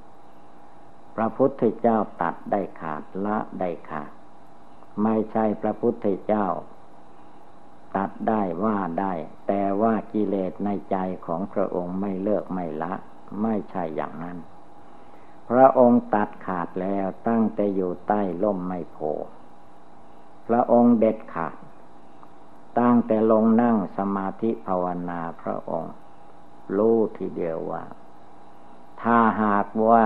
[SPEAKER 1] พระพุทธเจ้าตัดได้ขาดละได้ขาด ไม่ใช่พระพุทธเจ้า ตัดได้ว่าได้ แต่ว่ากิเลสในใจของพระองค์ไม่เลิกไม่ละ ไม่ใช่อย่างนั้น พระองค์ตัดขาดแล้วตั้งแต่อยู่ใต้ล่มไม่โพพระองค์เด็ดขาด ตั้งแต่ลงนั่งสมาธิภาวนาพระองค์รู้ทีเดียวว่า ถ้าหากว่า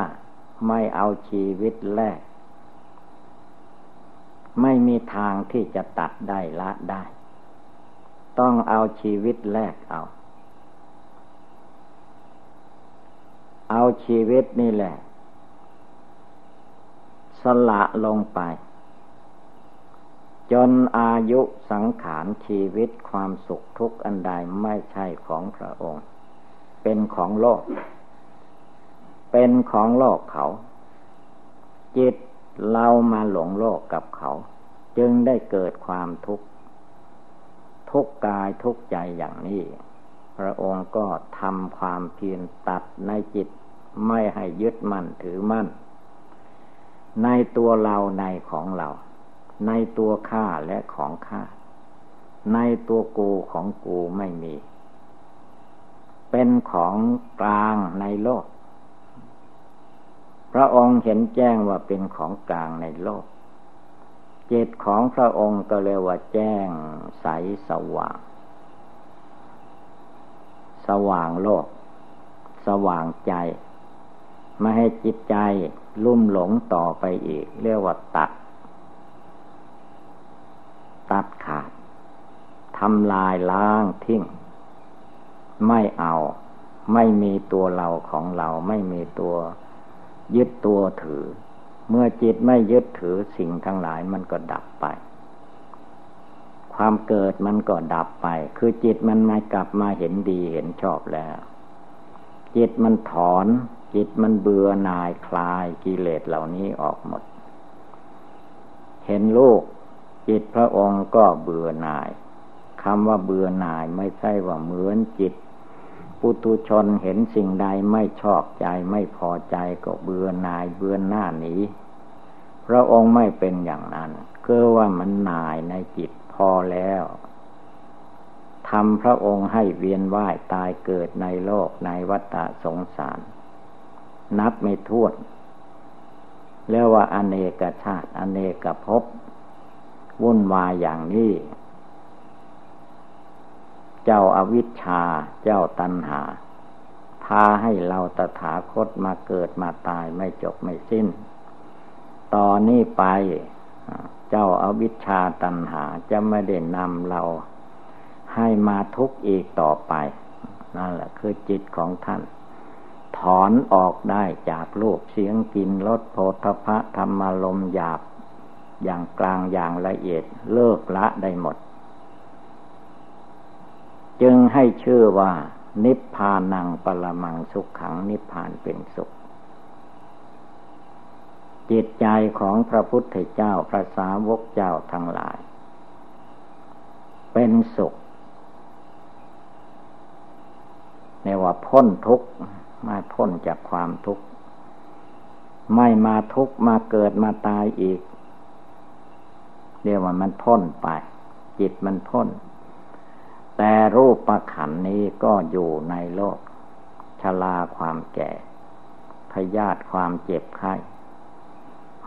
[SPEAKER 1] ไม่เอาชีวิตแลกไม่มีทางที่จะตัดได้ละได้ ต้องเอาชีวิตแลกเอา เอาชีวิตนี่แหละ สละลงไป จนอายุสังขารชีวิตความสุขทุกอันใดไม่ใช่ของพระองค์ เป็นของโลก เป็นของโลกเขา จิตเรามาหลงโลกกับเขา จึงได้เกิดความทุกข์ ทุกกายทุกใจอย่างนี้ พระองค์ก็ทำความเพียรตัดในจิตไม่ให้ยึดมั่นถือมั่น ในตัวเราในของเรา ในตัวข้าและของข้า ในตัวกูของกูไม่มี เป็นของกลางในโลก พระองค์เห็นแจ้งว่าเป็นของกลางในโลก เจตของพระองค์ก็เรียกว่าแจ้งใสสว่าง สว่างโลก สว่างใจ ไม่ให้จิตใจลุ่มหลงต่อไปอีก เรียกว่าตัด ตัดขาดทำลายล้างทิ้ง ไม่เอา ไม่มีตัวเราของเรา ไม่มีตัวยึดตัวถือ เมื่อจิตไม่ยึดถือสิ่งทั้งหลายมันก็ดับไป ความเกิดมันก็ดับไป คือจิตมันไม่กลับมาเห็นดีเห็นชอบแล้ว จิตมันถอน จิตมันเบื่อหน่ายคลายกิเลสเหล่านี้ออกหมด เห็นลูกจิตพระองค์ก็เบื่อหน่ายคำว่าเบื่อหน่ายไม่ใช่ว่าเหมือนจิตปุตุชนเห็นสิ่งใดไม่ชอบใจไม่พอใจก็เบื่อหน่ายเบื่อหน้าหนีพระองค์ไม่เป็นอย่างนั้นคือว่ามันหน่ายในจิตพอแล้วทำพระองค์ให้เวียนว่ายตายเกิดในโลกในวัฏสงสาร นับไม่ถ้วนเรียกว่าอเนกชาติ อเนกภพวุ่นวายอย่างนี้ เจ้าอาวิชชาเจ้าตัณหา พาให้เราตถาคตมาเกิดมาตายไม่จบไม่สิ้น ตอนนี้ไป เจ้าอาวิชชาตัณหาจะไม่ได้นำเราให้มาทุกข์อีกต่อไป นั่นแหละคือจิตของท่าน ถอนออกได้จากรูปเสียงกลิ่นรสโพธพะธรรมลมหยาบ อย่างกลางอย่างละเอียดเลิกละได้หมด จึงให้ชื่อว่า นิพพานังปรมังสุขขังนิพพานเป็นสุข จิตใจของพระพุทธเจ้าพระสาวกเจ้าทั้งหลาย เป็นสุขในว่าพ้นทุกข์ มาพ้นจากความทุกข์ ไม่มาทุกข์มาเกิดมาตายอีก เรียกว่ามันพ้นไป จิตมันพ้น แต่รูปประขันนี้ก็อยู่ในโลกชลาความแก่พยาธิความเจ็บไข้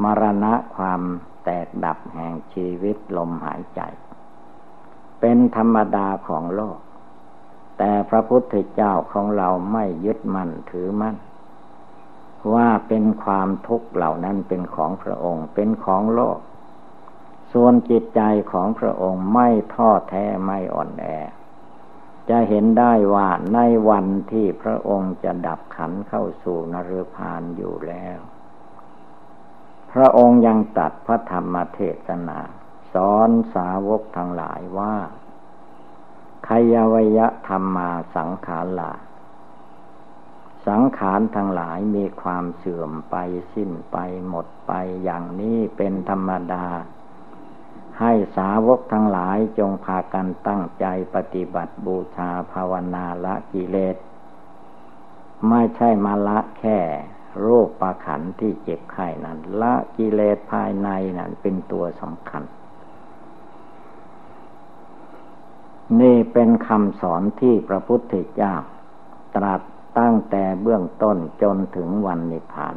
[SPEAKER 1] มรณะความแตกดับแห่งชีวิตลมหายใจ เป็นธรรมดาของโลก แต่พระพุทธเจ้าของเราไม่ยึดมั่นถือมั่น ว่าเป็นความทุกข์เหล่านั้นเป็นของพระองค์ เป็นของโลก ส่วนจิตใจของพระองค์ไม่ท้อแท้ไม่อ่อนแอ จะเห็นได้ว่าในวันที่พระองค์จะดับขันเข้าสู่นรพานอยู่แล้ว พระองค์ยังตัดพระธรรมเทศนา สอนสาวกทั้งหลายว่า ขยวยะธรรมาสังขารลาสังขารทั้งหลายมีความเสื่อมไปสิ้นไปหมดไปอย่างนี้เป็นธรรมดา ให้สาวกทั้งหลายจงพากันตั้งใจปฏิบัติบูชาภาวนาละกิเลส ไม่ใช่มาละแค่โรคประขันที่เจ็บไข้นั้น ละกิเลสภายในนั้นเป็นตัวสำคัญ นี่เป็นคำสอนที่พระพุทธเจ้า ตรัสตั้งแต่เบื้องต้นจนถึงวันนิพพาน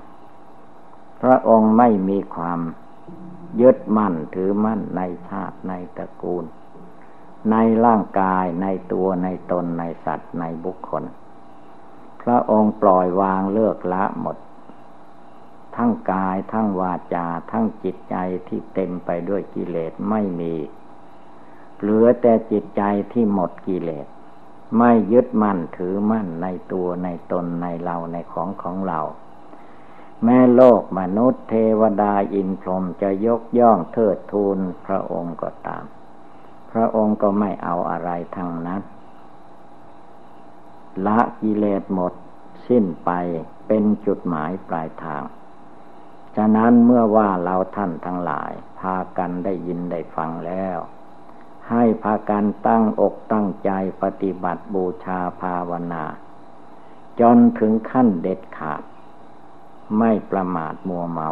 [SPEAKER 1] พระองค์ไม่มีความยึดมั่นถือมั่นในชาติในตระกูล ในร่างกายในตัวในตนในสัตว์ในบุคคล พระองค์ปล่อยวางเลิกละหมดททั้งกายทั้งวาจาทั้งจิตใจที่เต็มไปด้วยกิเลสไม่มี เหลือแต่จิตใจที่หมดกิเลส ไม่ยึดมั่นถือมั่นในตัวในตนในเราในของของเรา แม่โลกมนุษย์เทวดาอินพรหมจะยกย่องเทิดทูนพระองค์ก็ตาม พระองค์ก็ไม่เอาอะไรทั้งนั้น ละกิเลสหมดสิ้นไปเป็นจุดหมายปลายทางฉะนั้นเมื่อว่าเราท่านทั้งหลาย พากันได้ยินได้ฟังแล้ว ให้พากันตั้งอกตั้งใจปฏิบัติบูชาภาวนา จนถึงขั้นเด็ดขาด ไม่ประมาทมัวเมา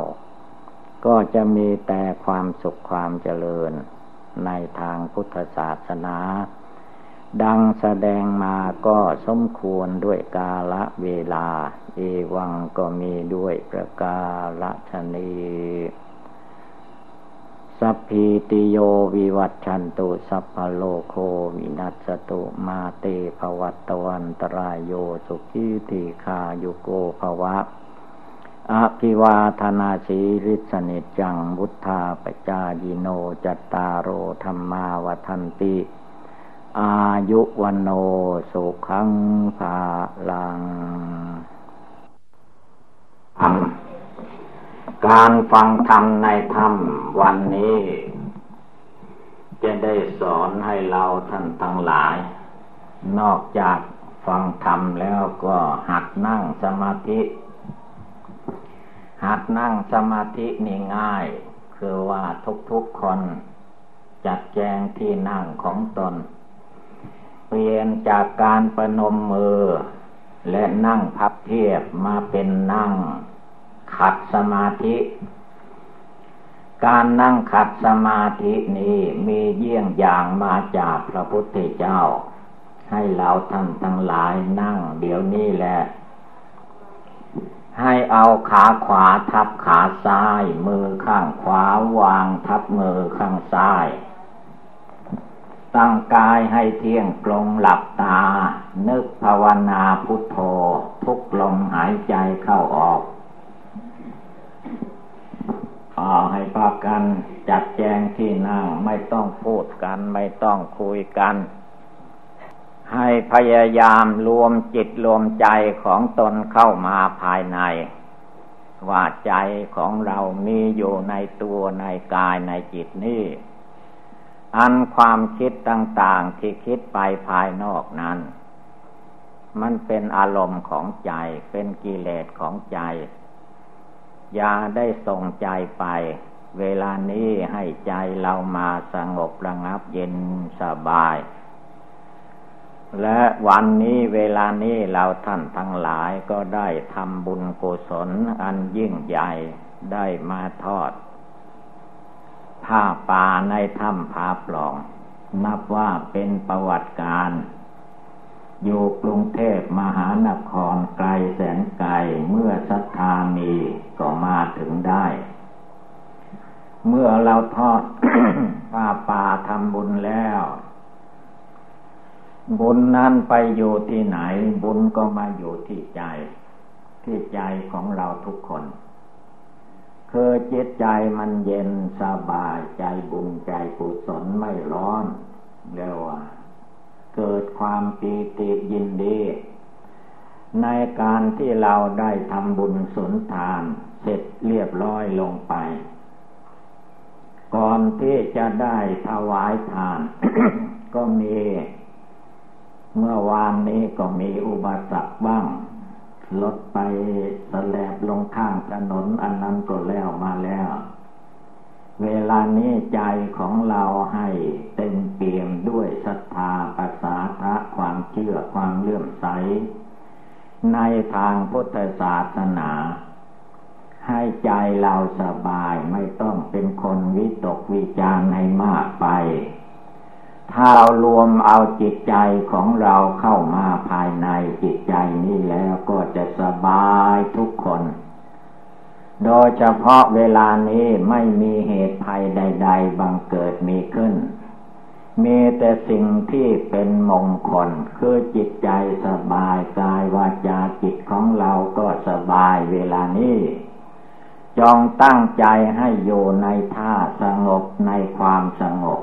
[SPEAKER 1] ก็จะมีแต่ความสุขความเจริญในทางพุทธศาสนา ดังแสดงมาก็สมควรด้วยกาละเวลา เอวังก็มีด้วยประกาละชนี สัพพิติโยวิวัตชันตุสัพพโลโควินัสตุมาเตภวัตวันตรายโยสุขีติคายุโกภวะอาภิวาธนาสีริสนิจังบุทธาปจายิโนจัตตารโอธรรมาวทันติ อายุวันโนสุขังภาลัง การฟังธรรมในธรรมวันนี้ จะได้สอนให้เราท่านทั้งหลาย นอกจากฟังธรรมแล้วก็หัดนั่งสมาธิ หัดนั่งสมาธินี่ง่าย คือว่าทุกๆคน จัดแจงที่นั่งของตนเปลี่ยนจากการประนมมือ และนั่งพับเพียบมาเป็นนั่ง ขัดสมาธิ การนั่งขัดสมาธินี้มีเยี่ยงอย่างมาจากพระพุทธเจ้า ให้เราท่านทั้งหลายนั่งเดี๋ยวนี้แหละ ให้เอาขาขวาทับขาซ้าย มือข้างขวาวางทับมือข้างซ้ายตั้งกายให้เที่ยงตรงหลับตา นึกภาวนาพุทโธ ทุกลมหายใจเข้าออก ให้พากันจัดแจงที่นั่งไม่ต้องพูดกันไม่ต้องคุยกัน ให้พยายามรวมจิตรวมใจของตนเข้ามาภายใน ว่าใจของเรามีอยู่ในตัวในกายในจิตนี้ อันความคิดต่างๆที่คิดไปภายนอกนั้น มันเป็นอารมณ์ของใจเป็นกิเลสของใจ อย่าได้ส่งใจไป เวลานี้ให้ใจเรามาสงบระงับเย็นสบาย และวันนี้เวลานี้เราท่านทั้งหลายก็ได้ทำบุญกุศลอันยิ่งใหญ่ได้มาทอด ผ้าป่าในถ้ำผาปล่อง นับว่าเป็นประวัติการ อยู่กรุงเทพมหานครไกลแสนไกลเมื่อศรัทธามีก็มาถึงได้ เมื่อเราทอดผ้าป่าทำบุญแล้ว บุญนั้นไปอยู่ที่ไหน บุญก็มาอยู่ที่ใจ ที่ใจของเราทุกคนคือจิตใจมันเย็นสบายใจบุญใจกุศลไม่ร้อนเรียกว่า เกิดความปีติยินดี ในการที่เราได้ทำบุญสนทานเสร็จเรียบร้อยลงไป ก่อนที่จะได้ถวายทาน ก็มี เมื่อวานนี้ก็มีอุบัติบ้างรถไปสแลบลงข้างถนนอันนั้นก็แล้วมาแล้ว เวลานี้ใจของเราให้เต็มเปี่ยมด้วยศรัทธาภาษาทะความเชื่อความเลื่อมใส ในทางพุทธศาสนา ให้ใจเราสบายไม่ต้องเป็นคนวิตกวิจารให้มากไป ถ้าเรารวมเอาจิตใจของเราเข้ามาภายในจิตใจนี้แล้วก็จะสบายทุกคน โดยเฉพาะเวลานี้ไม่มีเหตุภัยใด ๆ บังเกิดมีขึ้น มีแต่สิ่งที่เป็นมงคล คือจิตใจสบายกายวาจาจิตของเราก็สบายเวลานี้จงตั้งใจให้อยู่ในท่าสงบในความสงบ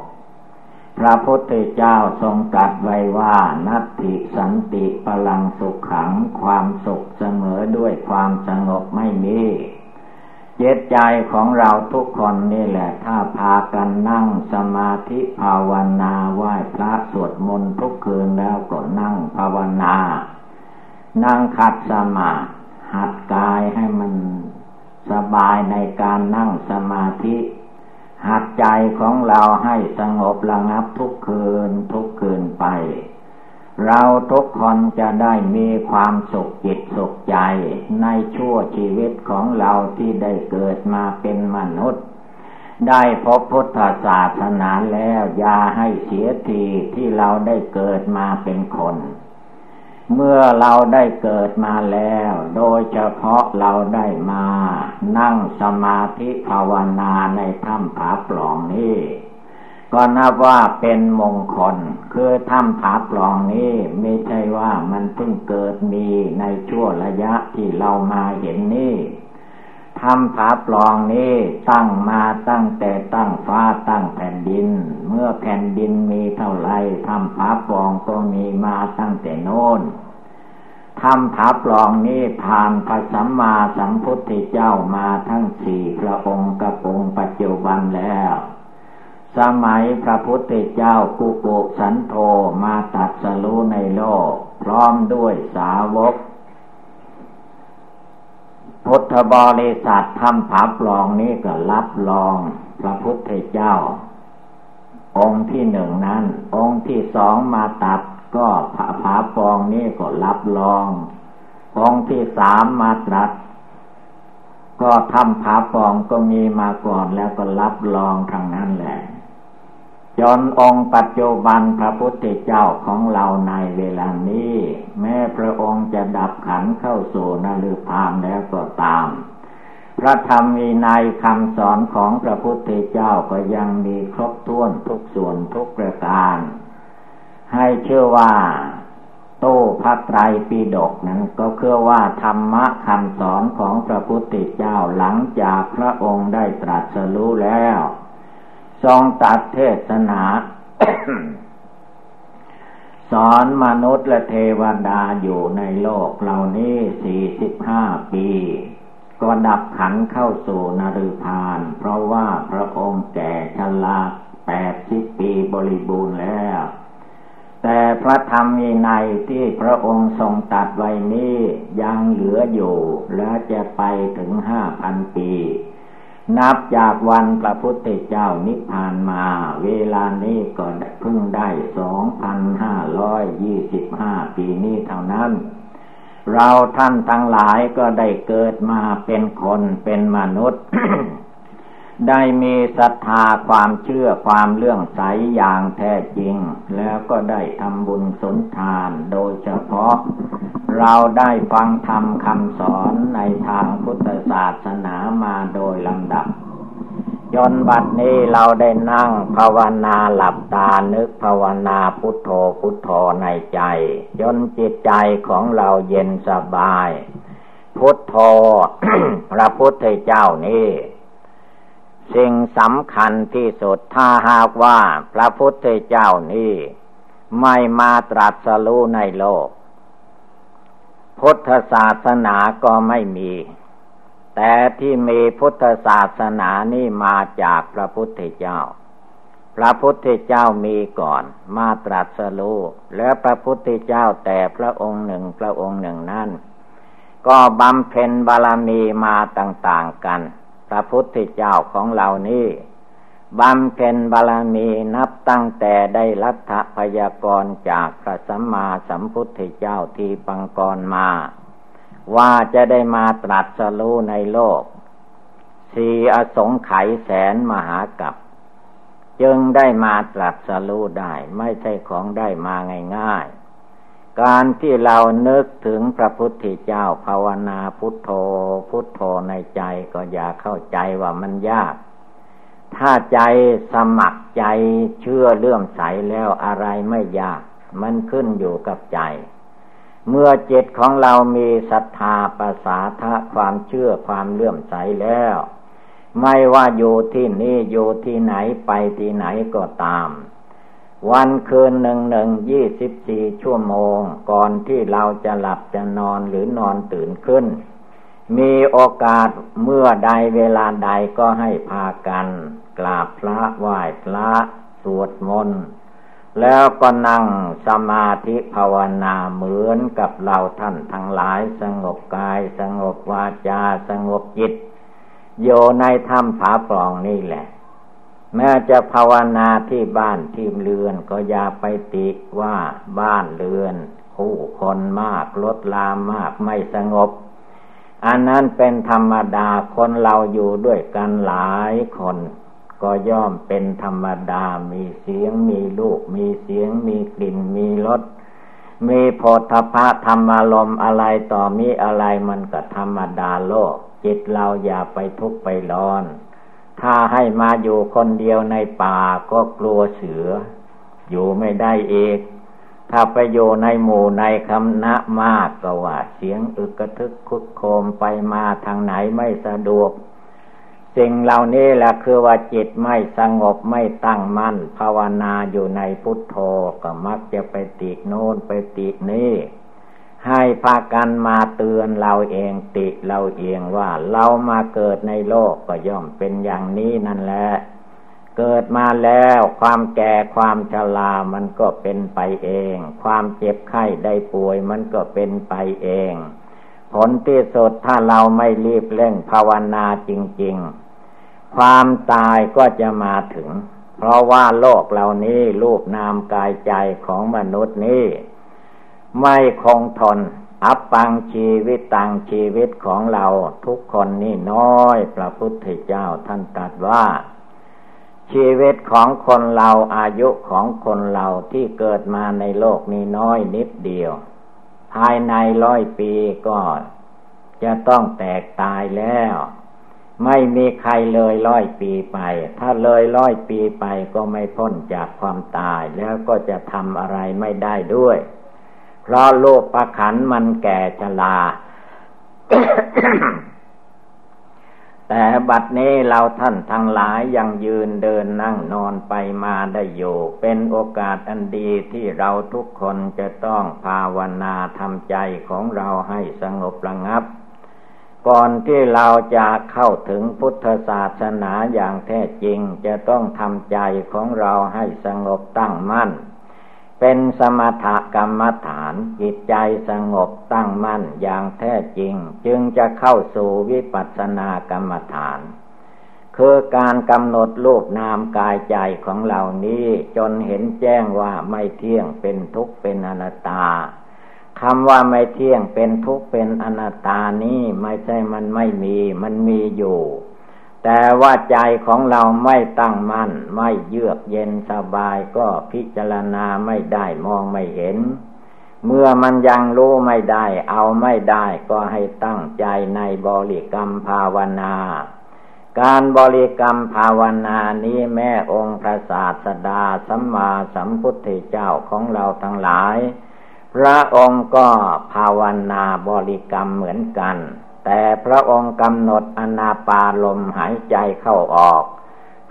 [SPEAKER 1] พระพุทธเจ้าทรงตรัสไว้ว่านัตติสันติพลังสุขขังความสุขเสมอด้วยความสงบไม่มี เจตใจของเราทุกคนนี่แหละ ถ้าพากันนั่งสมาธิภาวนาไหว้พระสวดมนต์ทุกคืนแล้วก็นั่งภาวนา นั่งขัดสมาหัดกายให้มันสบายในการนั่งสมาธิ หัดใจของเราให้สงบระงับทุกคืนทุกคืนไป เราทุกคนจะได้มีความสุขจิตสุขใจในชั่วชีวิตของเราที่ได้เกิดมาเป็นมนุษย์ ได้พบพุทธศาสนาแล้วอย่าให้เสียทีที่เราได้เกิดมาเป็นคน เมื่อเราได้เกิดมาแล้ว โดยเฉพาะเราได้มา นั่งสมาธิภาวนาในถ้ำผาปล่องนี้ ก็นับว่าเป็นมงคล คือถ้ำผาปล่องนี้ไม่ใช่ว่ามันเพิ่งเกิดมีในช่วงระยะที่เรามาเห็นนี่ถ้ำผาปล่องนี้ตั้งมาตั้งแต่ตั้งฟ้าตั้งแผ่นดิน เมื่อแผ่นดินมีเท่าไรถ้ำผาปล่องก็มีมาตั้งแต่โน้นถ้ำผาปล่องนี้ผ่านพระสัมมาสัมพุทธเจ้ามาทั้งสี่พระองค์กับองค์ปัจจุบันแล้ว สมัยพระพุทธเจ้ากุกุสันโธมาตัดสรู้ในโลก พร้อมด้วยสาวก พุทธบริษัททำผาปลองนี้ก็รับรองพระพุทธเจ้า องค์ที่หนึ่งนั้น องค์ที่สองมาตัดก็ผาผาปลองนี้ก็รับรอง องค์ที่สามมาตัดก็ทำผาปองก็มีมาก่อนแล้วก็รับรองทางนั้นแหละ จนองค์ปัจจุบันพระพุทธเจ้าของเราในเวลานี้ แม้พระองค์จะดับขันเข้าสู่นฤพานแล้วก็ตาม พระธรรมมีในคำสอนของพระพุทธเจ้าก็ยังมีครบถ้วนทุกส่วนทุกประการ ให้เชื่อว่า โต้พระไตรปิฎกนั้นก็คือว่าธรรมะคำสอนของพระพุทธเจ้าหลังจากพระองค์ได้ตรัสรู้แล้ว ทรงตัดเทศนา สอนมนุษย์และเทวดาอยู่ในโลกเหล่านี้สี่สิบห้าปี ก็ดับขันเข้าสู่นรุพาน เพราะว่าพระองค์แก่ชราแปดสิบปีบริบูรณ์แล้ว แต่พระธรรมมีในที่พระองค์ทรงตัดไว้นี้ยังเหลืออยู่ และจะไปถึงห้าพันปี นับจากวันพระพุทธเจ้านิพพานมา เวลานี้ก็เพิ่งได้สองพันห้าร้อยยี่สิบห้าปีนี้เท่านั้น เราท่านทั้งหลายก็ได้เกิดมาเป็นคนเป็นมนุษย์ ได้มีศรัทธาความเชื่อความเลื่องใสอย่างแท้จริง แล้วก็ได้ทำบุญสนทานโดยเฉพาะ เราได้ฟังธรรมคำสอนในทางพุทธศาสนามาโดยลำดับจนบัดนี้เราได้นั่งภาวนาหลับตานึกภาวนาพุทโธพุทโธในใจ จนจิตใจของเราเย็นสบาย พุทโธพระพุทธเจ้านี่ สิ่งสำคัญที่สุดถ้าหากว่าพระพุทธเจ้านี่ไม่มาตรัสรู้ในโลก พุทธศาสนาก็ไม่มี แต่ที่มีพุทธศาสนานี่มาจากพระพุทธเจ้า พระพุทธเจ้ามีก่อนมาตรัสรู้แล้วพระพุทธเจ้าแต่พระองค์หนึ่งพระองค์หนึ่งนั้นก็บำเพ็ญบารมีมาต่าง ๆกัน ระพุทธเจ้าของเรานี่บำเพ็ญบารมีนับตั้งแต่ได้รัฐพยากรจากพระสัมมาสัมพุทธเจ้าที่ปังกรมา ว่าจะได้มาตรัสรู้ในโลก สีอสงไขยแสนมหากับ จึงได้มาตรัสรู้ได้ ไม่ใช่ของได้มาง่ายๆ การที่เรานึกถึงพระพุทธเจ้าภาวนาพุทโธ พุทโธในใจก็อย่าเข้าใจว่ามันยาก ถ้าใจสมัครใจเชื่อเลื่อมใสแล้วอะไรไม่ยาก มันขึ้นอยู่กับใจ เมื่อจิตของเรามีศรัทธาประสาทะความเชื่อความเลื่อมใสแล้ว ไม่ว่าอยู่ที่นี่อยู่ที่ไหนไปที่ไหนก็ตาม วันคืนหนึ่งหนึ่งยี่สิบสี่ชั่วโมง ก่อนที่เราจะหลับจะนอนหรือนอนตื่นขึ้น มีโอกาสเมื่อใดเวลาใดก็ให้พากัน กราบพระไหว้พระสวดมนต์แล้วก็นั่งสมาธิภาวนาเหมือนกับเราท่านทั้งหลายสงบกายสงบวาจาสงบจิต โยในถ้ำผาปล่องนี่แหละ แม้จะภาวนาที่บ้านที่เรือนก็อย่าไปติว่าบ้านเรือนผู้คนมากลดลามมากไม่สงบ อันนั้นเป็นธรรมดาคนเราอยู่ด้วยกันหลายคน ก็ย่อมเป็นธรรมดามีเสียงมีลูก มีเสียงมีกลิ่นมีรสมีโพธพะธรรมารมอะไรต่อมีอะไรมันก็ธรรมดาโลก จิตเราอย่าไปทุกข์ไปร้อน ถ้าให้มาอยู่คนเดียวในป่าก็กลัวเสือ อยู่ไม่ได้เองถ้าไปอยู่ในหมู่ในคำนะมากก็ว่า เสียงอึกกระทึกคุกโคมไปมาทางไหนไม่สะดวก สิ่งเหล่านี้แหละคือว่าจิตไม่สงบไม่ตั้งมั่น ภาวนาอยู่ในพุทโธก็มักจะไปติโน้นไปตินี้ ให้พากันมาเตือนเราเองติเราเองว่าเรามาเกิดในโลกก็ย่อมเป็นอย่างนี้นั่นแหละ เกิดมาแล้วความแก่ความชรามันก็เป็นไปเอง ความเจ็บไข้ได้ป่วยมันก็เป็นไปเอง ผลที่สุดถ้าเราไม่รีบเร่งภาวนาจริง ๆ ความตายก็จะมาถึง เพราะว่าโลกเหล่านี้รูปนามกายใจของมนุษย์นี้ ไม่คงทน อับปังชีวิตตังชีวิตของเราทุกคนนี่น้อย พระพุทธเจ้าท่านตรัสว่า ชีวิตของคนเราอายุของคนเราที่เกิดมาในโลกนี้น้อยนิดเดียว ภายในร้อยปีก็จะต้องแตกตายแล้ว ไม่มีใครเลยร้อยปีไป ถ้าเลยร้อยปีไปก็ไม่พ้นจากความตายแล้วก็จะทำอะไรไม่ได้ด้วย เพราะโลกประขันมันแก่ชราแต่บัดนี้เราท่านทั้งหลายยังยืนเดินนั่งนอนไปมาได้อยู่ เป็นโอกาสอันดีที่เราทุกคนจะต้องภาวนาทำใจของเราให้สงบระงับ ก่อนที่เราจะเข้าถึงพุทธศาสนาอย่างแท้จริงจะต้องทำใจของเราให้สงบตั้งมั่น เป็นสมถกรรมฐานจิตใจสงบตั้งมั่นอย่างแท้จริง จึงจะเข้าสู่วิปัสสนากรรมฐาน คือการกำหนดรูปนามกายใจของเหล่านี้จนเห็นแจ้งว่าไม่เที่ยงเป็นทุกข์เป็นอนัตตาคำว่าไม่เที่ยงเป็นทุกข์เป็นอนัตตานี้ไม่ใช่มันไม่มี มันมีอยู่ แต่ว่าใจของเราไม่ตั้งมั่น ไม่เยือกเย็นสบายก็พิจารณาไม่ได้มองไม่เห็น เมื่อมันยังรู้ไม่ได้ เอาไม่ได้ก็ให้ตั้งใจในบริกรรมภาวนา การบริกรรมภาวนานี้แม่องค์พระศาสดาสัมมาสัมพุทธเจ้าของเราทั้งหลาย พระองค์ก็ภาวนาบริกรรมเหมือนกัน แต่พระองค์กำหนดอนาปาลมหายใจเข้าออก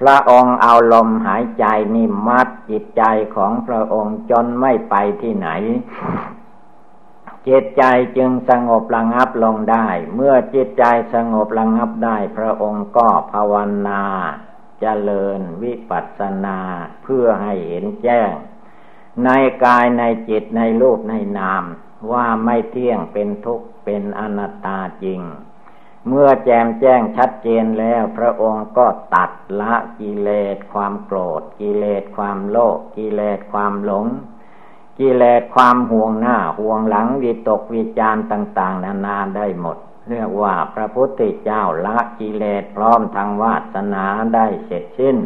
[SPEAKER 1] พระองค์เอาลมหายใจนี่มัดจิตใจของพระองค์จนไม่ไปที่ไหนจิตใจจึงสงบระงับลงได้ เมื่อจิตใจสงบระงับได้ พระองค์ก็ภาวนาจเจริญวิปัสสนาเพื่อให้เห็นแจ้ง ในกายในจิตในรูปในนาม ว่าไม่เที่ยงเป็นทุกข์ เป็นอนัตตาจริง เมื่อแจมแจ้งชัดเจนแล้ว พระองค์ก็ตัดละกิเลสความโกรธ กิเลสความโลภกิเลสความหลง กิเลสความห่วงหน้าห่วงหลังวิตกวิจารต่าง ๆ นานาได้หมดเรียกว่าพระพุทธเจ้าละกิเลสพร้อมทางวาสนาได้เสร็จสิ้น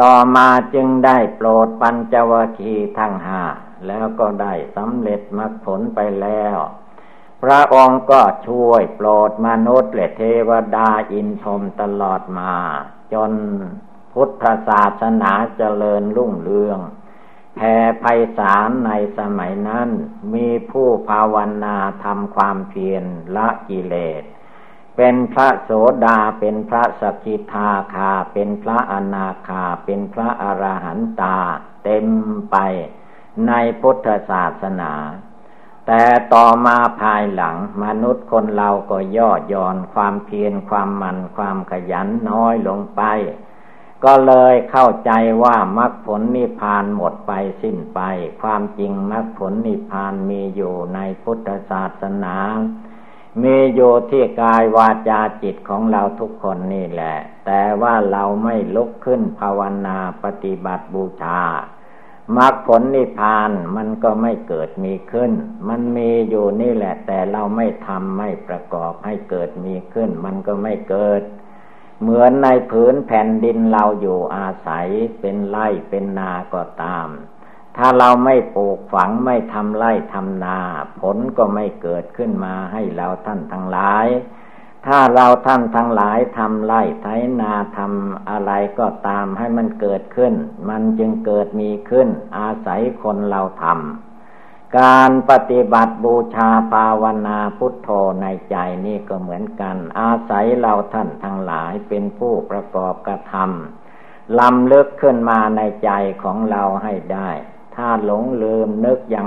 [SPEAKER 1] ต่อมาจึงได้โปรดปัญจวคีทั้งห้าแล้วก็ได้สำเร็จมรรคผลไปแล้ว ระองค์ก็ช่วยโปรดมนุษย์และเทวดาอินทรมตลอดมา จนพุทธศาสนาเจริญรุ่งเรืองแผ่ไพศาลในสมัยนั้น มีผู้ภาวนาทำความเพียรละกิเลส เป็นพระโสดาเป็นพระสกิทาคา เป็นพระอนาคา เป็นพระอรหันตา เต็มไปในพุทธศาสนา แต่ต่อมาภายหลัง มนุษย์คนเราก็ย่อหย่อนความเพียรความมันความขยันน้อยลงไป ก็เลยเข้าใจว่ามรรคผลนิพพานหมดไปสิ้นไป ความจริงมรรคผลนิพพานมีอยู่ในพุทธศาสนามีอยู่ที่กายวาจาจิตของเราทุกคนนี่แหละ แต่ว่าเราไม่ลุกขึ้นภาวนาปฏิบัติบูชา มรรคผลนิพพานมันก็ไม่เกิดมีขึ้น มันมีอยู่นี่แหละ แต่เราไม่ทำไม่ประกอบให้เกิดมีขึ้น มันก็ไม่เกิด เหมือนในผืนแผ่นดินเราอยู่อาศัยเป็นไร่เป็นนาก็ตาม ถ้าเราไม่ปลูกฝังไม่ทำไร่ทำนา ผลก็ไม่เกิดขึ้นมาให้เราท่านทั้งหลาย ถ้าเราท่านทั้งหลายทำไร่ไถนาทำอะไรก็ตามให้มันเกิดขึ้น มันจึงเกิดมีขึ้น อาศัยคนเราทำการปฏิบัติบูชาภาวนาพุทโธในใจนี่ก็เหมือนกัน อาศัยเราท่านทั้งหลายเป็นผู้ประกอบกระทำลำเลึกขึ้นมาในใจของเราให้ได้ ถ้าหลงลืมนึกย่าง